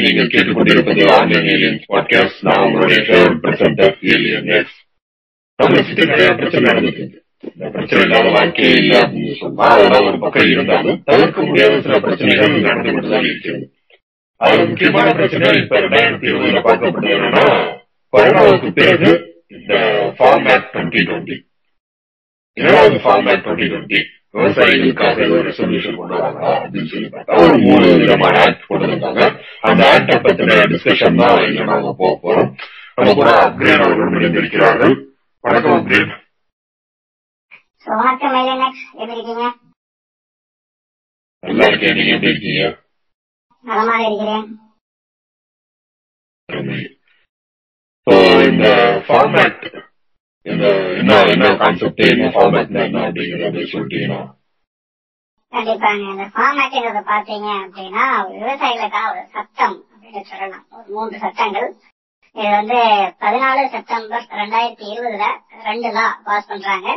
நீங்கள் கேட்டுக்கொண்டிருப்பது online aliens podcast நான் உங்களுடைய ஃபேவரட் பிரசன்டர் ஏலியன் எக்ஸ் நிறைய பிரச்சனை நடந்துட்டு இந்த பிரச்சனை இல்லாத வாழ்க்கையே அப்படின்னு சொன்னா அதெல்லாம் ஒரு பக்கம் இருந்தாலும் தவிர்க்க முடியாத சில பிரச்சனைகள் நடந்து கொண்டுதான் இருக்கிறது. அது முக்கியமான பிரச்சனை இப்ப ரெண்டாயிரத்தி இருபதுல பார்க்கப்பட்டது என்னன்னா கொரோனாவுக்கு பிறகு இந்த ஃபார்ம் டுவெண்ட்டி டுவெண்ட்டி இருபது ஃபார்ம் ஆக்ட் டுவெண்ட்டி டுவெண்ட்டி விவசாயிகளுக்காக ஏதோ ரெசல்யூஷன் கொண்டு வராங்க அப்படின்னு சொல்லி பார்த்தா ஒரு மூணு விதமான ஆக்ட் கொண்டு வந்தாங்க அந்த ஆக்ட பத்தின டிஸ்கஷன் தான் இங்க நாங்க போக போறோம் நம்ம கூட அப்கிரேட் அவர்கள் முடிந்திருக்கிறார்கள் வணக்கம் அப்கிரேட் So, வணக்கம் மைலனக்ஸ் எப்படி இருக்கீங்க நல்லா இருக்கேன் நீங்க எப்படி இருக்கீங்க நலமாக இருக்கிறேன் இந்த ஃபார்ம் ஆக்ட் இந்த என்ன என்ன கான்செப்ட் என்ன ஃபார்ம் என்ன அப்படிங்கறத சொல்லிட்டீங்கன்னா கண்டிப்பாங்க. இந்த ஃபார்ம் ஆக்ட்ங்கிறத பாத்தீங்க அப்படின்னா ஒரு விவசாயிகளுக்கான ஒரு சட்டம் அப்படின்னு சொல்லலாம். ஒரு மூன்று சட்டங்கள். இது வந்து பதினாலு செப்டம்பர் ரெண்டாயிரத்தி இருபதுல ரெண்டு லா பாஸ் பண்றாங்க.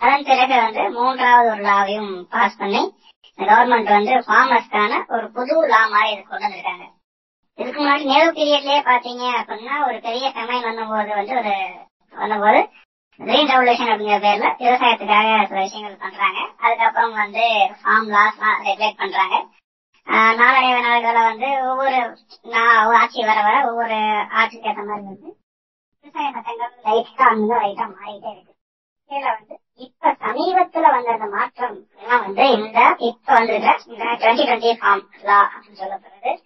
அதன் பிறகு வந்து மூன்றாவது ஒரு லாவையும் பாஸ் பண்ணி கவர்மெண்ட் வந்து ஃபார்மர்ஸ்க்கான ஒரு புது லா மாதிரி இது கொண்டு வந்திருக்காங்க. இதுக்கு முன்னாடி நேரு பீரியட்லயே பாத்தீங்க அப்படின்னா ஒரு பெரிய கம்பைன் வந்தபோது வந்து ஒரு வந்தபோது கிரீன் ரெவல்யூஷன் அப்படிங்கிற பேர்ல விவசாயத்துக்காக சில விஷயங்கள் பண்றாங்க. அதுக்கப்புறம் வந்து ஃபார்ம் லாஸ் ரெகுலேட் பண்றாங்க. ஆஹ் நாளடைவு வந்து ஒவ்வொரு நா- ஆட்சி வர வர ஒவ்வொரு ஆட்சிக்கு ஏற்ற மாதிரி வந்து விவசாய சட்டங்கள் லைட்டா அங்க லைட்டா மாறிட்டே இருக்கு. இதுல வந்து இப்ப சமீபத்துல வந்த அந்த மாற்றம் எல்லாம் வந்து இந்த இப்ப வந்துருக்க இந்த டுவெண்ட்டி டுவெண்ட்டி ஃபார்ம் லா அப்படின்னு சொல்லப்படுறது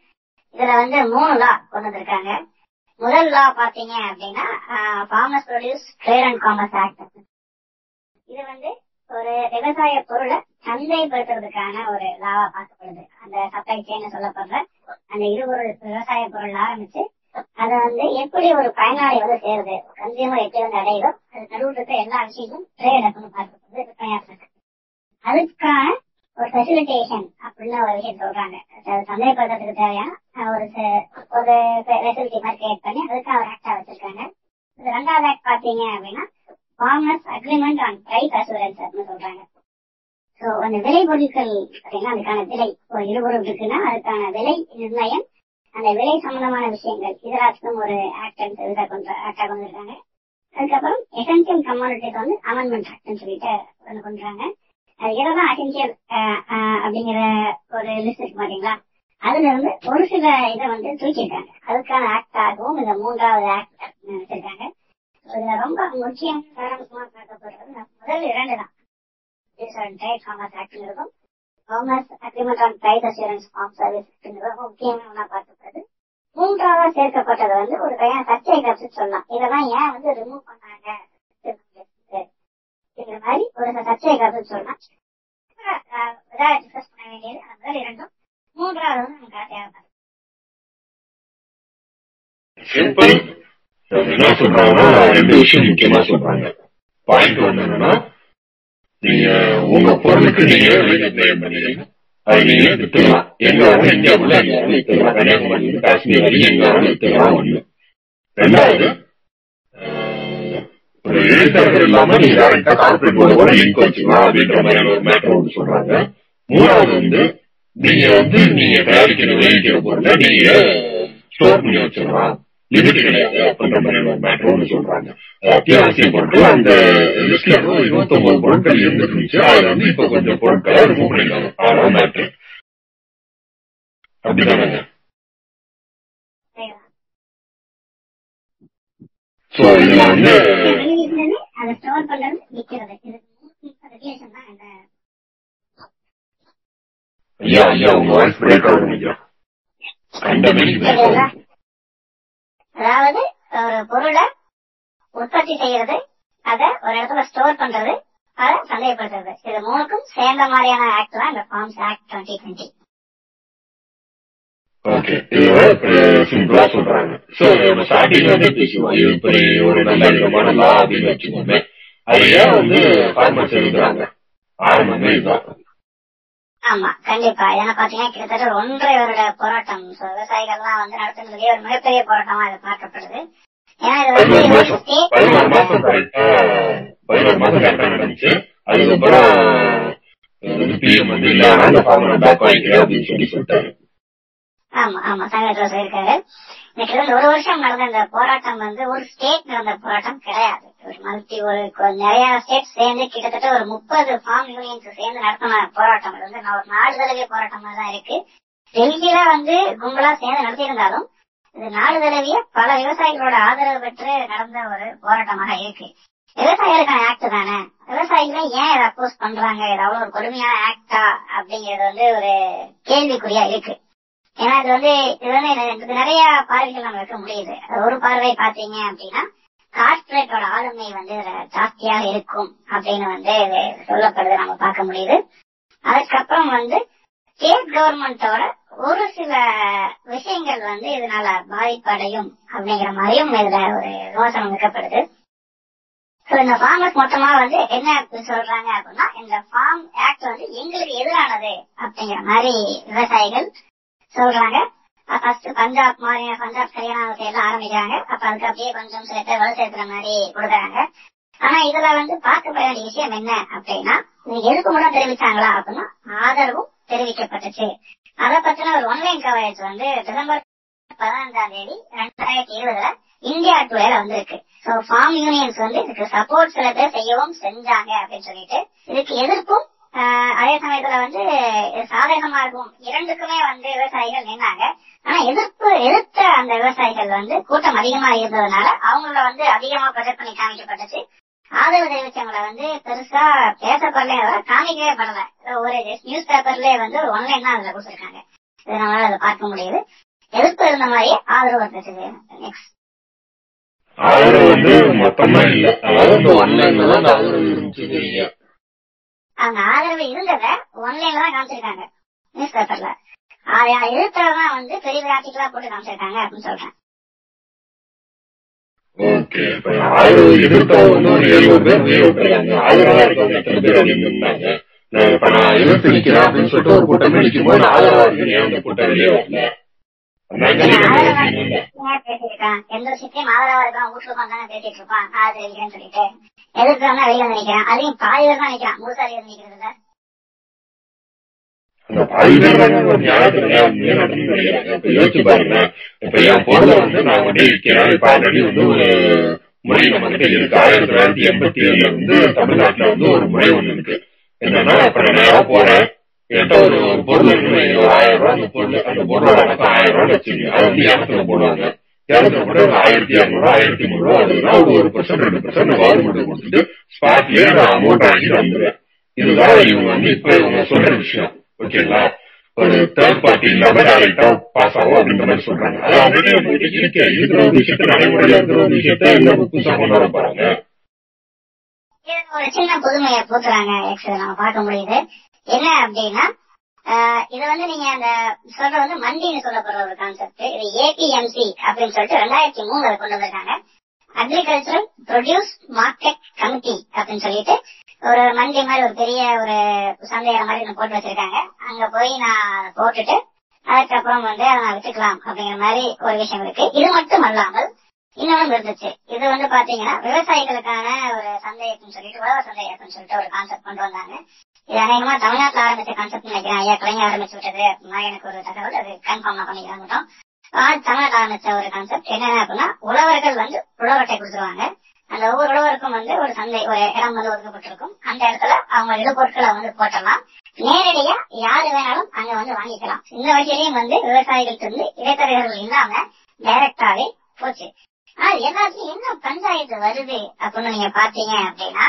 இதுல வந்து மூணு லா கொண்டு வந்திருக்காங்க. முதல் லா பாத்தீங்க அப்படின்னா farmers produce trade and commerce act இது வந்து ஒரு விவசாய பொருளை சந்தைப்படுத்துறதுக்கான ஒரு லாவா பார்க்கப்படுது. அந்த சப்ளை செயின் சொல்லப்படுற அந்த இருபொருள் விவசாய பொருள் ஆரம்பிச்சு அதை வந்து எப்படி ஒரு பயனாளி வந்து சேருது கன்சியூமர் எப்படி வந்து அடையுதோ அது நடுவில் இருக்க எல்லா விஷயமும் ட்ரேட் அப்படின்னு பார்க்கப்படுது அதுக்கான ஒரு ஃபெசிலிட்டேஷன் அப்படின்னு ஒரு விஷயம் சொல்றாங்க. அது சந்தைப்படுத்துறதுக்கு தேவையான ஒரு ஒரு ஃபெசிலிட்டி மாதிரி கிரியேட் பண்ணி அதுக்கு ஒரு ஆக்டா வச்சிருக்காங்க. இது ரெண்டாவது ஆக்ட் பாத்தீங்க அப்படின்னா farmers agreement on price assurance அப்படின்னு சொல்றாங்க. சோ அந்த விலை பொருட்கள் அப்படின்னா அதுக்கான விலை ஒரு இருபொருள் இருக்குன்னா அதுக்கான விலை நிர்ணயம் அந்த விலை சம்பந்தமான விஷயங்கள் இதெல்லாத்துக்கும் ஒரு ஆக்ட் ஆக்டா கொண்டு இருக்காங்க. அதுக்கப்புறம் எசென்சியல் கமாடிட்டிஸ் வந்து அமெண்ட்மெண்ட் ஆக்ட்னு சொல்லிட்டு ஒன்று கொண்டுறாங்க அது அசென்சியல் அப்படிங்கிற ஒரு லிஸ்ட் இருக்கு பாத்தீங்களா அதுல இருந்து ஒரு சில இதை வந்து தூக்கியிருக்காங்க. அதுக்கான ஆக்டாகவும் இந்த மூன்றாவது ஆக்ட் வச்சிருக்காங்க. இதுல ரொம்ப முக்கியமான சாராம்சமா பார்க்கப்படுறது முதல் இரண்டு தான். Trade commerce ஆக்ட்ங்கிறதும் commerce agreement on price assurance farm service ரொம்ப முக்கியமாக பார்க்கப்படுது. மூன்றாவதா சேர்க்கப்பட்டது வந்து ஒரு கையான சர்ச்சை கருத்து சொல்லலாம் இதெல்லாம் ஏன் வந்து ரிமூவ் பண்ணாங்க? அப்படிங்கிற மாதிரி ஒரு சர்ச்சை கருத்து சொல்லலாம் இதாக டிஸ்கஸ் பண்ண வேண்டியது. அந்த முதல் இரண்டும். மூன்றாவது வந்து நமக்கு தேவைப்படுது சிம்பிள் என்ன சொல்றாங்கன்னா ரெண்டு விஷயம் முக்கியமா சொல்றாங்க. பாயிண்ட் ஒண்ணு என்னன்னா நீங்க உங்க பொருளுக்கு நீங்க விலை நிர்ணயம் பண்ணீங்க அது நீங்க வித்துக்கலாம் எங்க வேணாலும் இந்தியாவுக்குள்ள எங்க வேணாலும் வித்துக்கலாம் கன்னியாகுமரி காஷ்மீர் வரைக்கும் எங்க வித்துக்கலாம் ஒண்ணு. ரெண்டாவது எழுத்தர்கள் இல்லாம நீங்க டேரக்டா கார்பரேட் போர்டு கூட லிங்க் வச்சுக்கலாம் அப்படின்ற மாதிரியான ஒரு மேட்டர் ஒன்று சொல்றாங்க மூணாவது வந்து நீங்க வந்து நீங்க தயாரிக்கிற விளைவிக்கிற பொருளை நீங்க ஸ்டோர் பண்ணி வச்சிடலாம். லிமிட் கிடையாது அப்படின்ற மாதிரி ஒரு மேட்டர் ஒன்று சொல்றாங்க அத்தியாவசிய பொருட்கள் அந்த லிஸ்ட்ல இருபத்தி ஒன்பது பொருட்கள் இருந்துட்டு இருந்துச்சு அதுல வந்து இப்ப கொஞ்சம் பொருட்களை ரிமூவ் பண்ணிருக்காங்க அதான் மேட்ரு அப்படிதானங்க? சோ இதுல வந்து அதை ஸ்டோர் பண்றது விற்கிறது இது மூணு ரெகுலேஷன் தான் இந்த ஐயா ஐயா உங்க வாய்ஸ் பிரேக் அதாவது ஒரு பொருளை உற்பத்தி செய்யறது அதை ஒரு இடத்துல ஸ்டோர் பண்றது அதை சந்தைப்படுத்துறது. இது மூணுக்கும் சேர்ந்த மாதிரியான ஆக்ட் தான் இந்த farms act twenty twenty okay சிம்பிளா சொல்றாங்க சோ நம்ம ஸ்டார்டிங்ல வந்து பேசுவோம் இப்படி ஒரு நல்ல விதமான லா அப்படின்னு வச்சுக்கோங்க அது ஏன் வந்து ஃபார்மர்ஸ் எழுதுறாங்க ஆரம்பமே இதுதான் ஆமா கண்டிப்பா ஏன்னா பாத்தீங்கன்னா கிட்டத்தட்ட ஒன்றரை வருட போராட்டம் So, விவசாயிகள்லாம் வந்து நடத்துனதுலயே ஒரு மிகப்பெரிய போராட்டமா இது பார்க்கப்படுது ஏன்னா இது வந்து பதினோரு ஒரு மாசம் state- பதினோரு மாசம் கரெக்டா பதினோரு மாசம் கரெக்டா நடந்துச்சு அதுக்கப்புறம் பிஎம் வந்து இல்ல நான் அந்த ஃபார்ம் நான் பேக் வாங்கிக்கிறேன் அப்படின்னு சொல்லி சொல்லிட்டாரு ஆமா ஆமா சங்கத்துல சொல்லியிருக்காரு. இந்த கிட்டத்தட்ட ஒரு வருஷம் நடந்த இந்த போராட்டம் வந்து ஒரு ஸ்டேட் நடந்த போராட்டம் கிடையாது. ஒரு மல்டி ஒரு நிறைய ஸ்டேட் சேர்ந்து கிட்டத்தட்ட ஒரு முப்பது ஃபார்ம் யூனியன்ஸ் சேர்ந்து நடத்தின போராட்டம். இது வந்து ஒரு நாலு தடவை போராட்டமா தான் இருக்கு. டெல்லியில வந்து கும்பலா சேர்ந்து நடத்தியிருந்தாலும் இது நாலு தடவைய பல விவசாயிகளோட ஆதரவு பெற்று நடந்த ஒரு போராட்டமாக இருக்கு. விவசாயிகளுக்கான ஆக்ட் தானே? விவசாயிகளும் ஏன் இதை அப்போஸ் பண்றாங்க? இது அவ்வளவு ஒரு கொடுமையான ஆக்டா அப்படிங்கிறது வந்து ஒரு கேள்விக்குறியா இருக்கு. ஏன்னா இது வந்து இது வந்து நிறைய பார்வைகள் நம்ம வைக்க முடியுது. ஒரு பார்வை பாத்தீங்க அப்படின்னா கார்பரேட்டோட ஆளுமை வந்து ஜாஸ்தியாக இருக்கும் அப்படின்னு வந்து சொல்லப்படுது நம்ம பார்க்க முடியுது. அதுக்கப்புறம் வந்து ஸ்டேட் கவர்மெண்டோட ஒரு சில விஷயங்கள் வந்து இதனால பாதிப்படையும் அப்படிங்கிற மாதிரியும் இதுல ஒரு விமர்சனம் வைக்கப்படுது. இந்த ஃபார்மர்ஸ் மொத்தமா வந்து என்ன சொல்றாங்க அப்படின்னா இந்த ஃபார்ம் ஆக்ட் வந்து எங்களுக்கு எதிரானது அப்படிங்கிற மாதிரி விவசாயிகள் சொல்றாங்க. ஃபர்ஸ்ட் பஞ்சாப் மாதிரி பஞ்சாப் ஹரியானா சைட்ல ஆரம்பிக்கிறாங்க. அப்ப அதுக்கு அப்படியே கொஞ்சம் சில பேர் வலு சேர்க்கிற மாதிரி கொடுக்குறாங்க. ஆனா இதுல வந்து பார்க்கப்பட வேண்டிய விஷயம் என்ன அப்படின்னா எதுக்கு மட்டும் தெரிவிச்சாங்களா அப்படின்னா ஆதரவும் தெரிவிக்கப்பட்டுச்சு. அதை பத்தின ஒரு ஒன்லைன் கவரேஜ் வந்து டிசம்பர் பதினஞ்சாம் தேதி ரெண்டாயிரத்தி இருபதுல இந்தியா டுடேல வந்திருக்கு. சோ ஃபார்ம் யூனியன்ஸ் வந்து இதுக்கு சப்போர்ட் சில பேர் செய்யவும் செஞ்சாங்க அப்படின்னு சொல்லிட்டு இதுக்கு எதிர்ப்பும் அதே சமயத்துல வந்து இது சாதகமாகவும் இரண்டுக்குமே வந்து விவசாயிகள் நின்னாங்க. ஆனா எதிர்ப்பு எதிர்த்த அந்த விவசாயிகள் வந்து கூட்டம் அதிகமா இருந்ததுனால அவங்கள வந்து அதிகமா ப்ரொஜெக்ட் பண்ணி காமிக்கப்பட்டுச்சு. ஆதரவு தெரிவிச்சவங்களை வந்து பெருசா பேசப்படல காமிக்கவே படல ஒரு நியூஸ் பேப்பர்லயே வந்து ஒரு ஒன்லைன் தான் அதுல கொடுத்துருக்காங்க. இது நம்மளால அதை பார்க்க முடியுது. எதிர்ப்பு இருந்த மாதிரியே ஆதரவு இருந்துச்சு நெக்ஸ்ட் ஆதரவு வந்து மொத்தமா இல்ல. அதாவது ஒன்லைன்ல தான் ஆதரவு இருந்துச்சு அந்த ஆதரவு இருந்தத ஒன்லைன்ல தான் காமிச்சிருக்காங்க. நியூஸ் பேப்பர்ல அதை எதிர்த்ததான் வந்து பெரிய பெரிய ஆர்டிகளா போட்டு காமிச்சிருக்காங்க அப்படின்னு சொல்றேன். ஓகே இப்ப ஆதரவு எதிர்த்தவங்க பேர் ஆதரவா இருக்கவங்க எத்தனை பேர் அப்படின்னு இருந்தாங்க நான் இப்ப நான் எதிர்த்து நிக்கிறேன் அப்படின்னு சொல்லிட்டு ஒரு கூட்டமே நிக்கும் போது நான் ஆதரவா இருக்கு ஏன் அந்த கூட்டம் வெளியே வரல? நான் கேட்கிற விஷயம் இல்ல. ஏன் பேசியிருக்கான் எந்த விஷயத்தையும் ஆதரவா இருக்கான் வீட்டுக்கு வந்தாங்க பேசிட்டு இருப்பான்? ஆதரவிக்கிறேன்னு சொல்லிட்டு. எதிர்க்கிறான் வெளியில வந்து நிக்கிறான் அதையும் பாதி பேர் தான் நிக்கிறான் முழுசாரி வந்து நிக்கிறது அந்த நினைக்கிறாங்க யோசிச்சு பாருங்க இப்ப என் பொருளை வந்து நான் வந்து விற்கிறேன் இப்ப ஆல்ரெடி வந்து ஒரு முறை நம்ம கிட்ட இருக்கு. ஆயிரத்தி தொள்ளாயிரத்தி எண்பத்தி ஏழுல வந்து தமிழ்நாட்டுல வந்து ஒரு முறை ஒண்ணு இருக்கு. என்னன்னா இப்ப நான் நேரம் போறேன். என்கிட்ட ஒரு பொருள் இருக்கு ஆயிரம் ரூபாய் அந்த பொருள் அந்த பொருளோட அடக்கம் ஆயிரம் ரூபாய் வச்சிருக்கேன் அது வந்து ஏலத்துல போடுவாங்க. ஆயிரத்தி இரநூறு ஆயிரத்தி முந்நூறு அதுனா ஒரு பர்சன்ட் ரெண்டு பர்சன்ட் கவர்மெண்ட் கொடுத்துட்டு ஸ்பாட்லயே நான் அமௌண்ட் வாங்கி வந்துடுறேன் இதுதான் இவங்க வந்து இப்ப இவங்க சொல்ற விஷயம். ஓகேங்களா? ஒரு தேர்ட் பார்ட்டி இல்லாம டைரக்டா பாஸ் ஆகும் அப்படின்ற மாதிரி சொல்றாங்க. அது ஆல்ரெடி நம்ம கிட்ட இருக்கு இருக்கிற ஒரு விஷயத்த நடைமுறையில இருக்கிற ஒரு விஷயத்த எல்லாமே புதுசா கொண்டு வர போறாங்க. இதுல ஒரு சின்ன புதுமையை பூத்துறாங்க ஆக்சுவலி நம்ம பார்க்க முடியுது. என்ன அப்படின்னா இது வந்து நீங்க அந்த சொல்ற வந்து மண்டின்னு சொல்லப்படுற ஒரு கான்செப்ட் இது ஏபிஎம்சி அப்படின்னு சொல்லிட்டு ரெண்டாயிரத்தி மூணுல கொண்டு வந்திருக்காங்க. அக்ரிகல்ச்சரல் ப்ரொடியூஸ் மார்க்கெட் கமிட்டி அப்படின்னு சொல்லிட்டு ஒரு மண்டி மாதிரி ஒரு பெரிய ஒரு சந்தையில மாதிரி ஒன்று போட்டு வச்சிருக்காங்க. அங்க போய் நான் போட்டுட்டு அதுக்கப்புறம் வந்து அதை நான் வித்துக்கலாம் அப்படிங்கிற மாதிரி ஒரு விஷயம் இருக்கு. இது மட்டும் அல்லாமல் இன்னொன்னு இருந்துச்சு. இது வந்து பாத்தீங்கன்னா விவசாயிகளுக்கான ஒரு சந்தை அப்படின்னு சொல்லிட்டு உழவர் சந்தை அப்படின்னு சொல்லிட்டு ஒரு கான்செப்ட் கொண்டு வந்தாங்க. இது அநேகமா தமிழ்நாட்டுல ஆரம்பிச்ச கான்செப்ட் நினைக்கிறேன். ஐயா கலைஞர் ஆரம்பிச்சு விட்டது. எனக்கு ஒரு தகவல் அது கன்ஃபார்ம் பண்ணி பண்ணிக்கிறேன் ஆஹ் ஆரம்பிச்ச ஒரு கான்செப்ட் என்ன அப்படின்னா உழவர்கள் வந்து உழவர்கிட்ட கொடுத்துருவாங்க. அந்த ஒவ்வொரு உழவருக்கும் வந்து ஒரு சந்தை ஒரு இடம் வந்து ஒதுக்கப்பட்டிருக்கும். அந்த இடத்துல அவங்க இடுபொருட்களை வந்து போட்டலாம். நேரடியா யாரு வேணாலும் அங்க வந்து வாங்கிக்கலாம். இந்த வகையிலையும் வந்து விவசாயிகளுக்கு வந்து இடைத்தரகர்கள் இல்லாம டைரக்டாவே போச்சு. ஆனா எல்லாத்துலயும் என்ன பஞ்சாயத்து வருது அப்படின்னு நீங்க பாத்தீங்க அப்படின்னா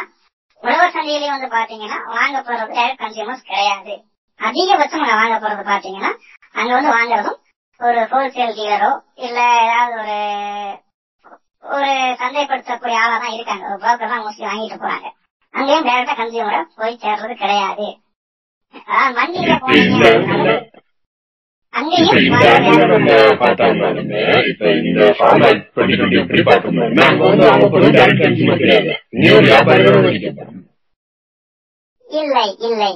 உழவர் சந்தையிலயும் வந்து பாத்தீங்கன்னா வாங்க போறது டைரக்ட் கன்சியூமர்ஸ் கிடையாது. அதிகபட்சம் அங்க வாங்க போறது பாத்தீங்கன்னா அங்க வந்து வாங்குறதும் ஒரு ஹோல்சேல் டீலரோ இல்ல ஏதாவது ஒரு ஒரு சந்தைப்படுத்தக்கூடிய ஆளா தான் இருக்காங்க. ஒரு புரோக்கர் தான் மோஸ்ட்லி வாங்கிட்டு போறாங்க. அங்கேயும் டைரக்டா கன்சியூமரை போய் சேர்றது கிடையாது. மண்டியில போனீங்க இப்ப இந்த ஆண்டுல நம்ம பார்த்தோம்னாலுமே இப்ப இந்த ஃபார்ம் ஆக்ட் டுவெண்ட்டி டுவெண்ட்டி எப்படி பார்த்தோம்னா அங்க வந்து அவங்க பொருள் டைரக்ட் கன்சியூமர் கிடையாது வதிக்கப்படும் இல்லை இல்லை.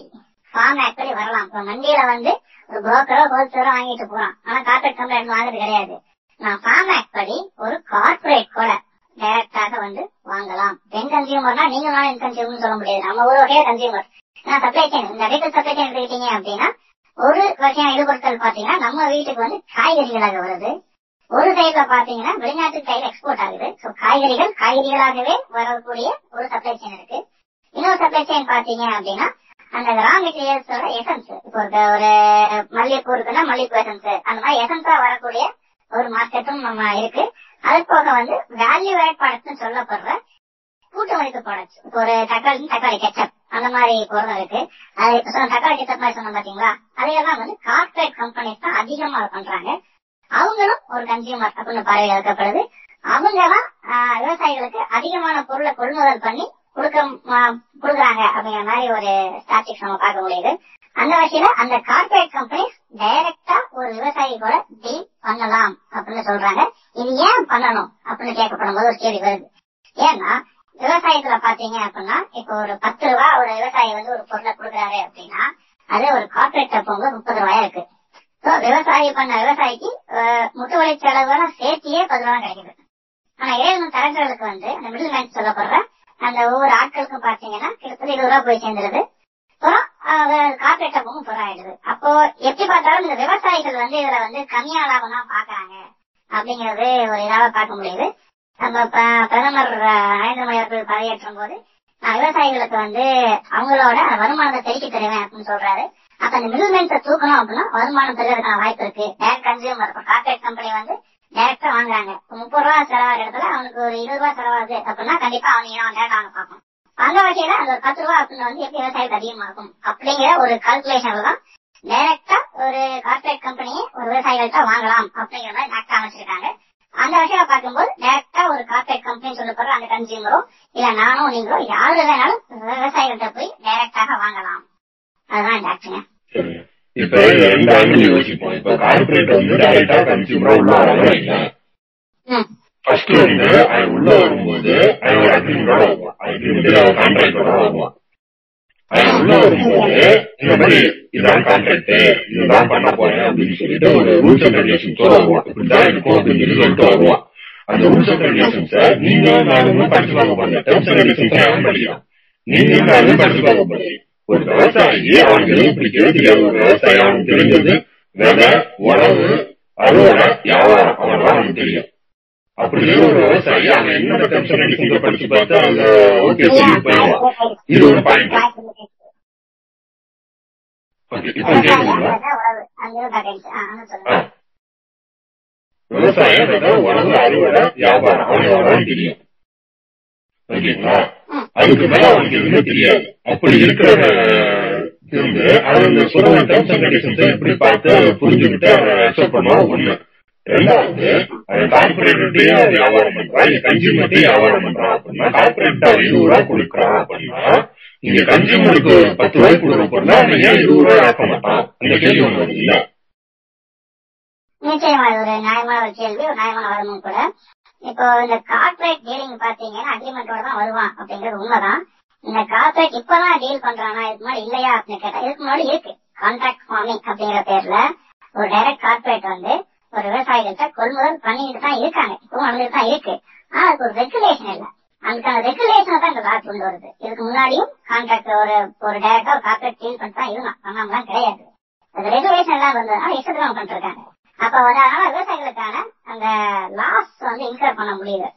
ஃபார்ம் ஆக்ட் படி வரலாம். இப்ப மண்டியில வந்து ஒரு புரோக்கரோ ஹோல்சேலரோ வாங்கிட்டு போறான். ஆனா கார்பரேட் கம்பெனி வாங்குறது கிடையாது. நான் ஃபார்ம் ஆக்ட் படி ஒரு கார்பரேட் கூட டைரக்டாக வந்து வாங்கலாம். பெண் கன்சியூமர்னா நீங்க நானும் சொல்ல முடியாது. நம்ம ஒரு வகையில கன்சியூமர் ஏன்னா சப்ளை செயின் இந்த ரீட்டைல் சப்ளை செயின் எடுத்துக்கிட்டீங்க அப்படின்னா ஒரு வகையான இடுபொருட்கள் பாத்தீங்கன்னா நம்ம வீட்டுக்கு வந்து காய்கறிகளாக வருது. ஒரு சைட்ல பாத்தீங்கன்னா வெளிநாட்டு சைடு எக்ஸ்போர்ட் ஆகுது. ஸோ காய்கறிகள் காய்கறிகளாகவே வரக்கூடிய ஒரு சப்ளை செயின் இருக்கு. இன்னொரு சப்ளை செயின் பாத்தீங்க அப்படின்னா அந்த ரா மெட்டீரியல்ஸோட எசன்ஸ் இப்போ ஒரு ஒரு மல்லிகைப்பூ இருக்குன்னா மல்லிகைப்பூ எசன்ஸ் அந்த மாதிரி எசன்ஸா வரக்கூடிய ஒரு மார்க்கெட்டும் நம்ம இருக்கு. அது போக வந்து வேல்யூ ஆட் ப்ராடக்ட்னு சொல்லப்படுற கூட்டு மதிப்பு ப்ராடக்ட்ஸ் ஒரு தக்காளி தக்காளி கெச்சப் அந்த மாதிரி பொருள் இருக்கு. அது இப்ப சொன்ன தக்காளி கெச்சப் மாதிரி சொன்னோம் பாத்தீங்களா? அதையெல்லாம் வந்து கார்பரேட் கம்பெனிஸ் தான் அதிகமா பண்றாங்க. அவங்களும் ஒரு கன்சியூமர் அப்படின்னு பார்வையில் இருக்கப்படுது அவங்க தான் விவசாயிகளுக்கு அதிகமான பொருளை கொள்முதல் பண்ணி கொடுக்க கொடுக்குறாங்க அப்படிங்கிற மாதிரி ஒரு ஸ்டாட்டிக்ஸ் நம்ம பார்க்க முடியுது. அந்த வகையில அந்த கார்பரேட் கம்பெனிஸ் டைரக்டா ஒரு விவசாயி கூட டீல் பண்ணலாம் அப்படின்னு சொல்றாங்க. இது ஏன் பண்ணணும் அப்படின்னு கேட்கப்படும் போது ஒரு கேள்வி வருது. ஏன்னா விவசாயத்துல பாத்தீங்க அப்படின்னா இப்போ ஒரு பத்து ரூபா ஒரு விவசாயி வந்து ஒரு பொருளை கொடுக்குறாரு அப்படின்னா அது ஒரு கார்பரேட் போகும்போது முப்பது ரூபாயா இருக்கு. So, விவசாயி பண்ண விவசாயிக்கு முட்டு வழி செலவுலாம் சேர்த்தியே பத்து ரூபா கிடைக்குது. ஆனா ஏழு தரகர்களுக்கு வந்து அந்த மிடில் மேன் சொல்லப்படுற அந்த ஒவ்வொரு ஆட்களுக்கும் பாத்தீங்கன்னா கிட்டத்தட்ட இருபது ரூபா போய் சேர்ந்துருது. அப்புறம் கார்பரேட் அப்பவும் முப்பது ரூபா ஆயிடுது. அப்போ எப்படி பார்த்தாலும் இந்த விவசாயிகள் வந்து இதுல வந்து கம்மியா லாபம் தான் பாக்குறாங்க. அப்படிங்கறது ஒரு இதால பார்க்க முடியுது. நம்ம ப- பிரதமர் அஹ், நரேந்திர மோடி அவர்கள் பதவியேற்றும் போது நான் விவசாயிகளுக்கு வந்து அவங்களோட வருமானத்தை பெருக்கி தருவேன் அப்படின்னு சொல்றாரு. அப்ப அந்த மிடில்மேன்ஸை தூக்கணும் அப்படின்னா வருமானம் பெறுவதற்கான வாய்ப்பு இருக்கு. டேரக்ட் கன்சியூமர் இப்போ கார்பரேட் கம்பெனி வந்து டேரக்டா வாங்குறாங்க. முப்பது ரூபா செலவாகிற இடத்துல அவனுக்கு ஒரு இருபது ரூபா செலவாகுது அப்படின்னா கண்டிப்பா அவனுக்கு அவன் டேரக்ட் வாங்க பார்ப்போம் அந்த வகையில அந்த பத்து ரூபா அப்படின்னு வந்து எப்படி விவசாயத்துக்கு அதிகமாகும் அப்படிங்கிற ஒரு கால்குலேஷன்ல தான் டைரக்டா ஒரு கார்பரேட் கம்பெனியை ஒரு விவசாயிகள்கிட்ட வாங்கலாம் அப்படிங்கிற மாதிரி டாக்டர் அமைச்சிருக்காங்க. அந்த வகையில பார்க்கும்போது டைரக்டா ஒரு கார்பரேட் கம்பெனி சொல்லப்படுற அந்த கன்சியூமரோ இல்ல நானோ நீங்களோ யாரு வேணாலும் விவசாயிகள்கிட்ட போய் டைரக்டாக வாங்கலாம் அதுதான். இப்ப இந்த ரெண்டு ஆங்கிள் யோசிப்போம் இப்ப கார்பரேட் வந்து டைரக்டா கன்சியூமரா உள்ள வராங்க ம் ஃபர்ஸ்ட் வந்து அவன் உள்ள வரும்போது அவன் ஒரு அக்ரிமெண்டோட வருவான் அக்ரிமெண்ட் அவன் கான்ட்ராக்டோட வருவான் அவன் உள்ள வரும்போது இந்த மாதிரி இதான் கான்ட்ராக்ட் இதுதான் பண்ண போறேன் அப்படின்னு சொல்லிட்டு ஒரு ரூல்ஸ் அண்ட் ரெகுலேஷன்ஸோட வருவான். இப்படிதான் இருக்கும் அப்படின்னு சொல்லி சொல்லிட்டு வருவான். அந்த ரூல்ஸ் அண்ட் ரெகுலேஷன்ஸ நீங்க நானும் படிச்சு பார்க்க போறீங்க டேர்ம்ஸ் அண்ட் ரெகுலேஷன்ஸ் அவன் படிக்கலாம் நீங்க நானும் படிச்சு பார்க்க போறீங்க ஒரு விவசாயி அவனுக்கு எதுவும் பிடிக்கவே தெரியாது. ஒரு விவசாயி அவனுக்கு தெரிஞ்சது விதை உணவு அறுவடை வியாபாரம். அவ்வளவுதான் அவனுக்கு தெரியும். அப்படி ஒரு விவசாயி அவன் என்னோட டெர்ம்ஸ் அண்ட் கண்டிஷன்ஸை படிச்சு பார்த்தா அந்த ஓகே இது ஒரு பாயிண்ட். விவசாயம் உணவு அறுவடை வியாபாரம் அவனுக்கு தெரியும் ஓகேங்களா அதுக்கு மேல அவனுக்கு எதுவுமே தெரியாது அப்படி இருக்கிற இருந்து அவன் சொல்ற டேர்ம்ஸ் அண்ட் கண்டிஷன்ஸ் எப்படி பார்த்து புரிஞ்சுக்கிட்டு அவன் அக்செப்ட் பண்ணுவான் ஒண்ணு ரெண்டாவது அவன் கார்பரேட்டையும் வியாபாரம் பண்றான் இங்க கன்சியூமர்ட்டையும் வியாபாரம் பண்றான் அப்படின்னா கார்பரேட் அவன் இருபது ரூபா கொடுக்குறான் அப்படின்னா இங்க கன்சியூமருக்கு பத்து ரூபாய் கொடுக்குற பொருள் அவன் ஏன் இருபது ரூபாய் ஆக்க மாட்டான் அந்த கேள்வி ஒண்ணு வருது இல்ல. நிச்சயமா ஒரு நியாயமான ஒரு கேள்வி ஒரு நியாயமான வரமும் கூட. இப்போ இந்த கார்பரேட் டீலிங் பாத்தீங்கன்னா அக்ரிமெண்டோட தான் வருவான் அப்படிங்கிறது உண்மைதான். இந்த கார்பரேட் இப்பதான் டீல் பண்றானா இதுக்கு முன்னாடி இல்லையா அப்படின்னு கேட்டா இதுக்கு முன்னாடி இருக்கு. கான்ட்ராக்ட் ஃபார்மிங் அப்படிங்கிற பேர்ல ஒரு டைரக்ட் கார்பரேட் வந்து ஒரு விவசாயிகள்கிட்ட கொள்முதல் பண்ணிட்டு தான் இருக்காங்க. இப்பவும் நடந்துட்டு தான் இருக்கு. ஆனா அதுக்கு ஒரு ரெகுலேஷன் இல்ல. அதுக்கான ரெகுலேஷன் தான் இந்த லா கொண்டு வருது. இதுக்கு முன்னாடியும் கான்ட்ராக்ட் ஒரு ஒரு டைரக்டா ஒரு கார்பரேட் டீல் பண்ணிட்டு தான் இருந்தான். பண்ணாமலாம் கிடையாது. அது ரெகுலேஷன் எல்லாம் வந்ததுனால இஷ்டத்துல அவங்க பண்ணிட்டு இருக்காங்க அப்ப வந்து அதனால விவசாயிகளுக்கான அந்த லாஸ் வந்து இன்கர் பண்ண முடியுது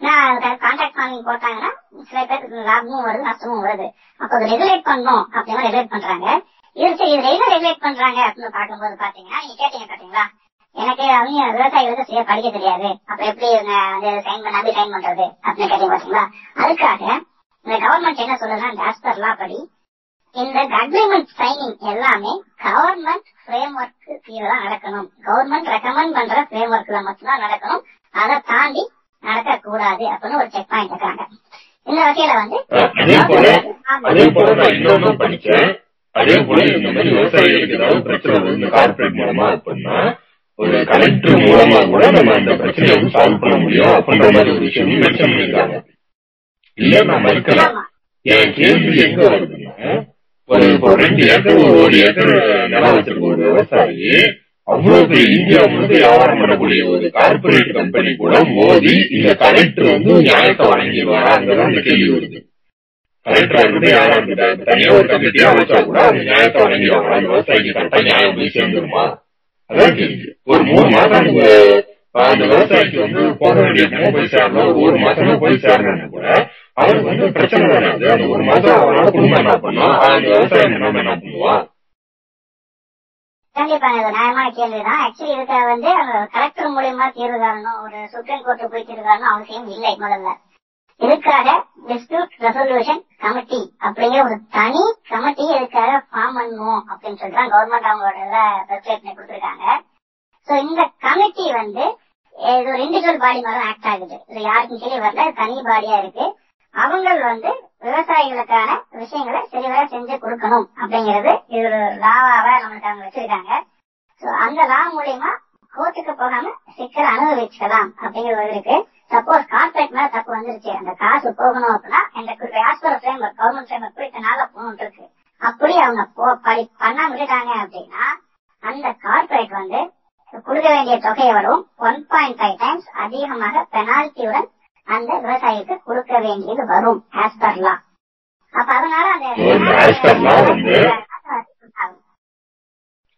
நான் கான்ட்ராக்ட் ஃபார்மிங் போட்டாங்கன்னா சில பேருக்கு லாபமும் வருது நஷ்டமும் வருது. அப்ப அதை ரெகுலேட் பண்ணணும் அப்படின்னு ரெகுலேட் பண்றாங்க. இது சரி இதுல என்ன ரெகுலேட் பண்றாங்க அப்படின்னு பாக்கும்போது பாத்தீங்கன்னா நீங்க கேட்டீங்க பாத்தீங்களா எனக்கு அவங்க விவசாயிகளுக்கு சரியா படிக்க தெரியாது. அப்ப எப்படி இவங்க வந்து சைன் பண்ண அப்படி சைன் பண்றது? அப்படின்னு கேட்டீங்க பாத்தீங்களா? அதுக்காக இந்த கவர்மெண்ட் என்ன சொல்லுதுன்னா லா படி இந்த அக்ரிமெண்ட் சைனிங் எல்லாமே கவர்மெண்ட் ஃப்ரேம் ஒர்க் கீழே தான் நடக்கணும். கவர்மெண்ட் ரெக்கமெண்ட் பண்ற ஃப்ரேம் ஒர்க்ல மட்டும்தான் நடக்கணும். அதை தாண்டி நடக்க கூடாது அப்படின்னு ஒரு செக் பாயிண்ட் இருக்காங்க. இந்த வகையில வந்து அதே போல அதே போல நான் இன்னொன்னு படிச்சேன் அதே போல இந்த மாதிரி விவசாயிகளுக்கு ஏதாவது பிரச்சனை வருது இந்த கார்பரேட் மூலமா அப்படின்னா ஒரு கலெக்டர் மூலமா கூட நம்ம அந்த பிரச்சனையை வந்து சால்வ் பண்ண முடியும் அப்படின்ற மாதிரி ஒரு விஷயம் மென்ஷன் பண்ணிருக்காங்க இல்ல நான் மறுக்கலாம் ஆமா. என் கேள்வி எங்க வருதுன்னா ஒரு இப்போ ரெண்டு ஏக்கர் ஒரு ஒரு ஏக்கர் நிலம் வச்சிருக்க ஒரு விவசாயி அவ்வளவு இந்தியா முழுக்க வியாபாரம் பண்ணக்கூடிய ஒரு கார்பரேட் கம்பெனி கூட மோதி இந்த கலெக்டர் வந்து நியாயத்தை வழங்கிடுவாரா அங்கதான் அந்த கேள்வி வருது. கலெக்டரா இருக்கட்டும் யாரா இருக்கட்டும் தனியா ஒரு கமிட்டியா வச்சா கூட அவங்க நியாயத்தை வழங்கிடுவாங்க அந்த விவசாயிக்கு கரெக்டா நியாயம் போய் சேர்ந்துருமா? ஒரு மூணு மாசம் நீங்க அந்த விவசாயிக்கு வந்து போக வேண்டிய பணம் போய் சேரணும். ஒரு மாசமே போய் சேரணும்னு கூட அவருக்கு வந்து பிரச்சனை வராது. அந்த ஒரு மாசம் அவனோட குடும்பம் என்ன பண்ணும்? அந்த விவசாயம் என்ன என்ன பண்ணுவான் கண்டிப்பா இது நியாயமான கேள்விதான். ஆக்சுவலி இதுக்கு வந்து கலெக்டர் மூலியமா தீர்வு காணணும். ஒரு சுப்ரீம் கோர்ட்டு போய் தீர்வு காணணும் அவசியம் இல்லை முதல்ல. இதுக்காக டிஸ்பியூட் ரெசல்யூஷன் கமிட்டி அப்படிங்கிற ஒரு தனி கமிட்டி இதுக்காக ஃபார்ம் பண்ணுவோம் அப்படின்னு சொல்லிட்டு கவர்மெண்ட் அவங்களோட வெப்சைட்ல கொடுத்துருக்காங்க. சோ இந்த கமிட்டி வந்து இது ஒரு இண்டிவிஜுவல் பாடி மாதிரி ஆக்ட் ஆகுது. இது யாருக்கும் கீழே வரல தனி பாடியா இருக்கு. அவங்க வந்து விவசாயிகளுக்கான விஷயங்களை சரிவர செஞ்சு கொடுக்கணும் அப்படிங்கிறது இது ஒரு லாவாக நம்மளுக்கு அவங்க வச்சிருக்காங்க. சோ அந்த லா மூலியமா கோர்ட்டுக்கு போகாம சிக்கல் அனுபவிச்சுக்கலாம் அப்படிங்கிறது இருக்கு. சப்போஸ் கான்ட்ராக்ட் மேல தப்பு வந்துருச்சு. அந்த காசு போகணும் அப்படின்னா இந்த ஆஸ்பர் ஃப்ரேம் கவர்மெண்ட் ஃப்ரேம் குறித்த நாள போகணும் இருக்கு. அப்படி அவங்க போ- படி விட்டுட்டாங்க அப்படின்னா அந்த கார்பரேட் வந்து கொடுக்க வேண்டிய தொகை வரும். ஒன் பாயிண்ட் ஃபைவ் டைம்ஸ் அதிகமாக பெனால்டியுடன் அந்த விவசாயிக்கு கொடுக்க வேண்டியது வரும் ஆஸ் பர் லா அப்ப அதனால அந்த இந்த as per law வந்து-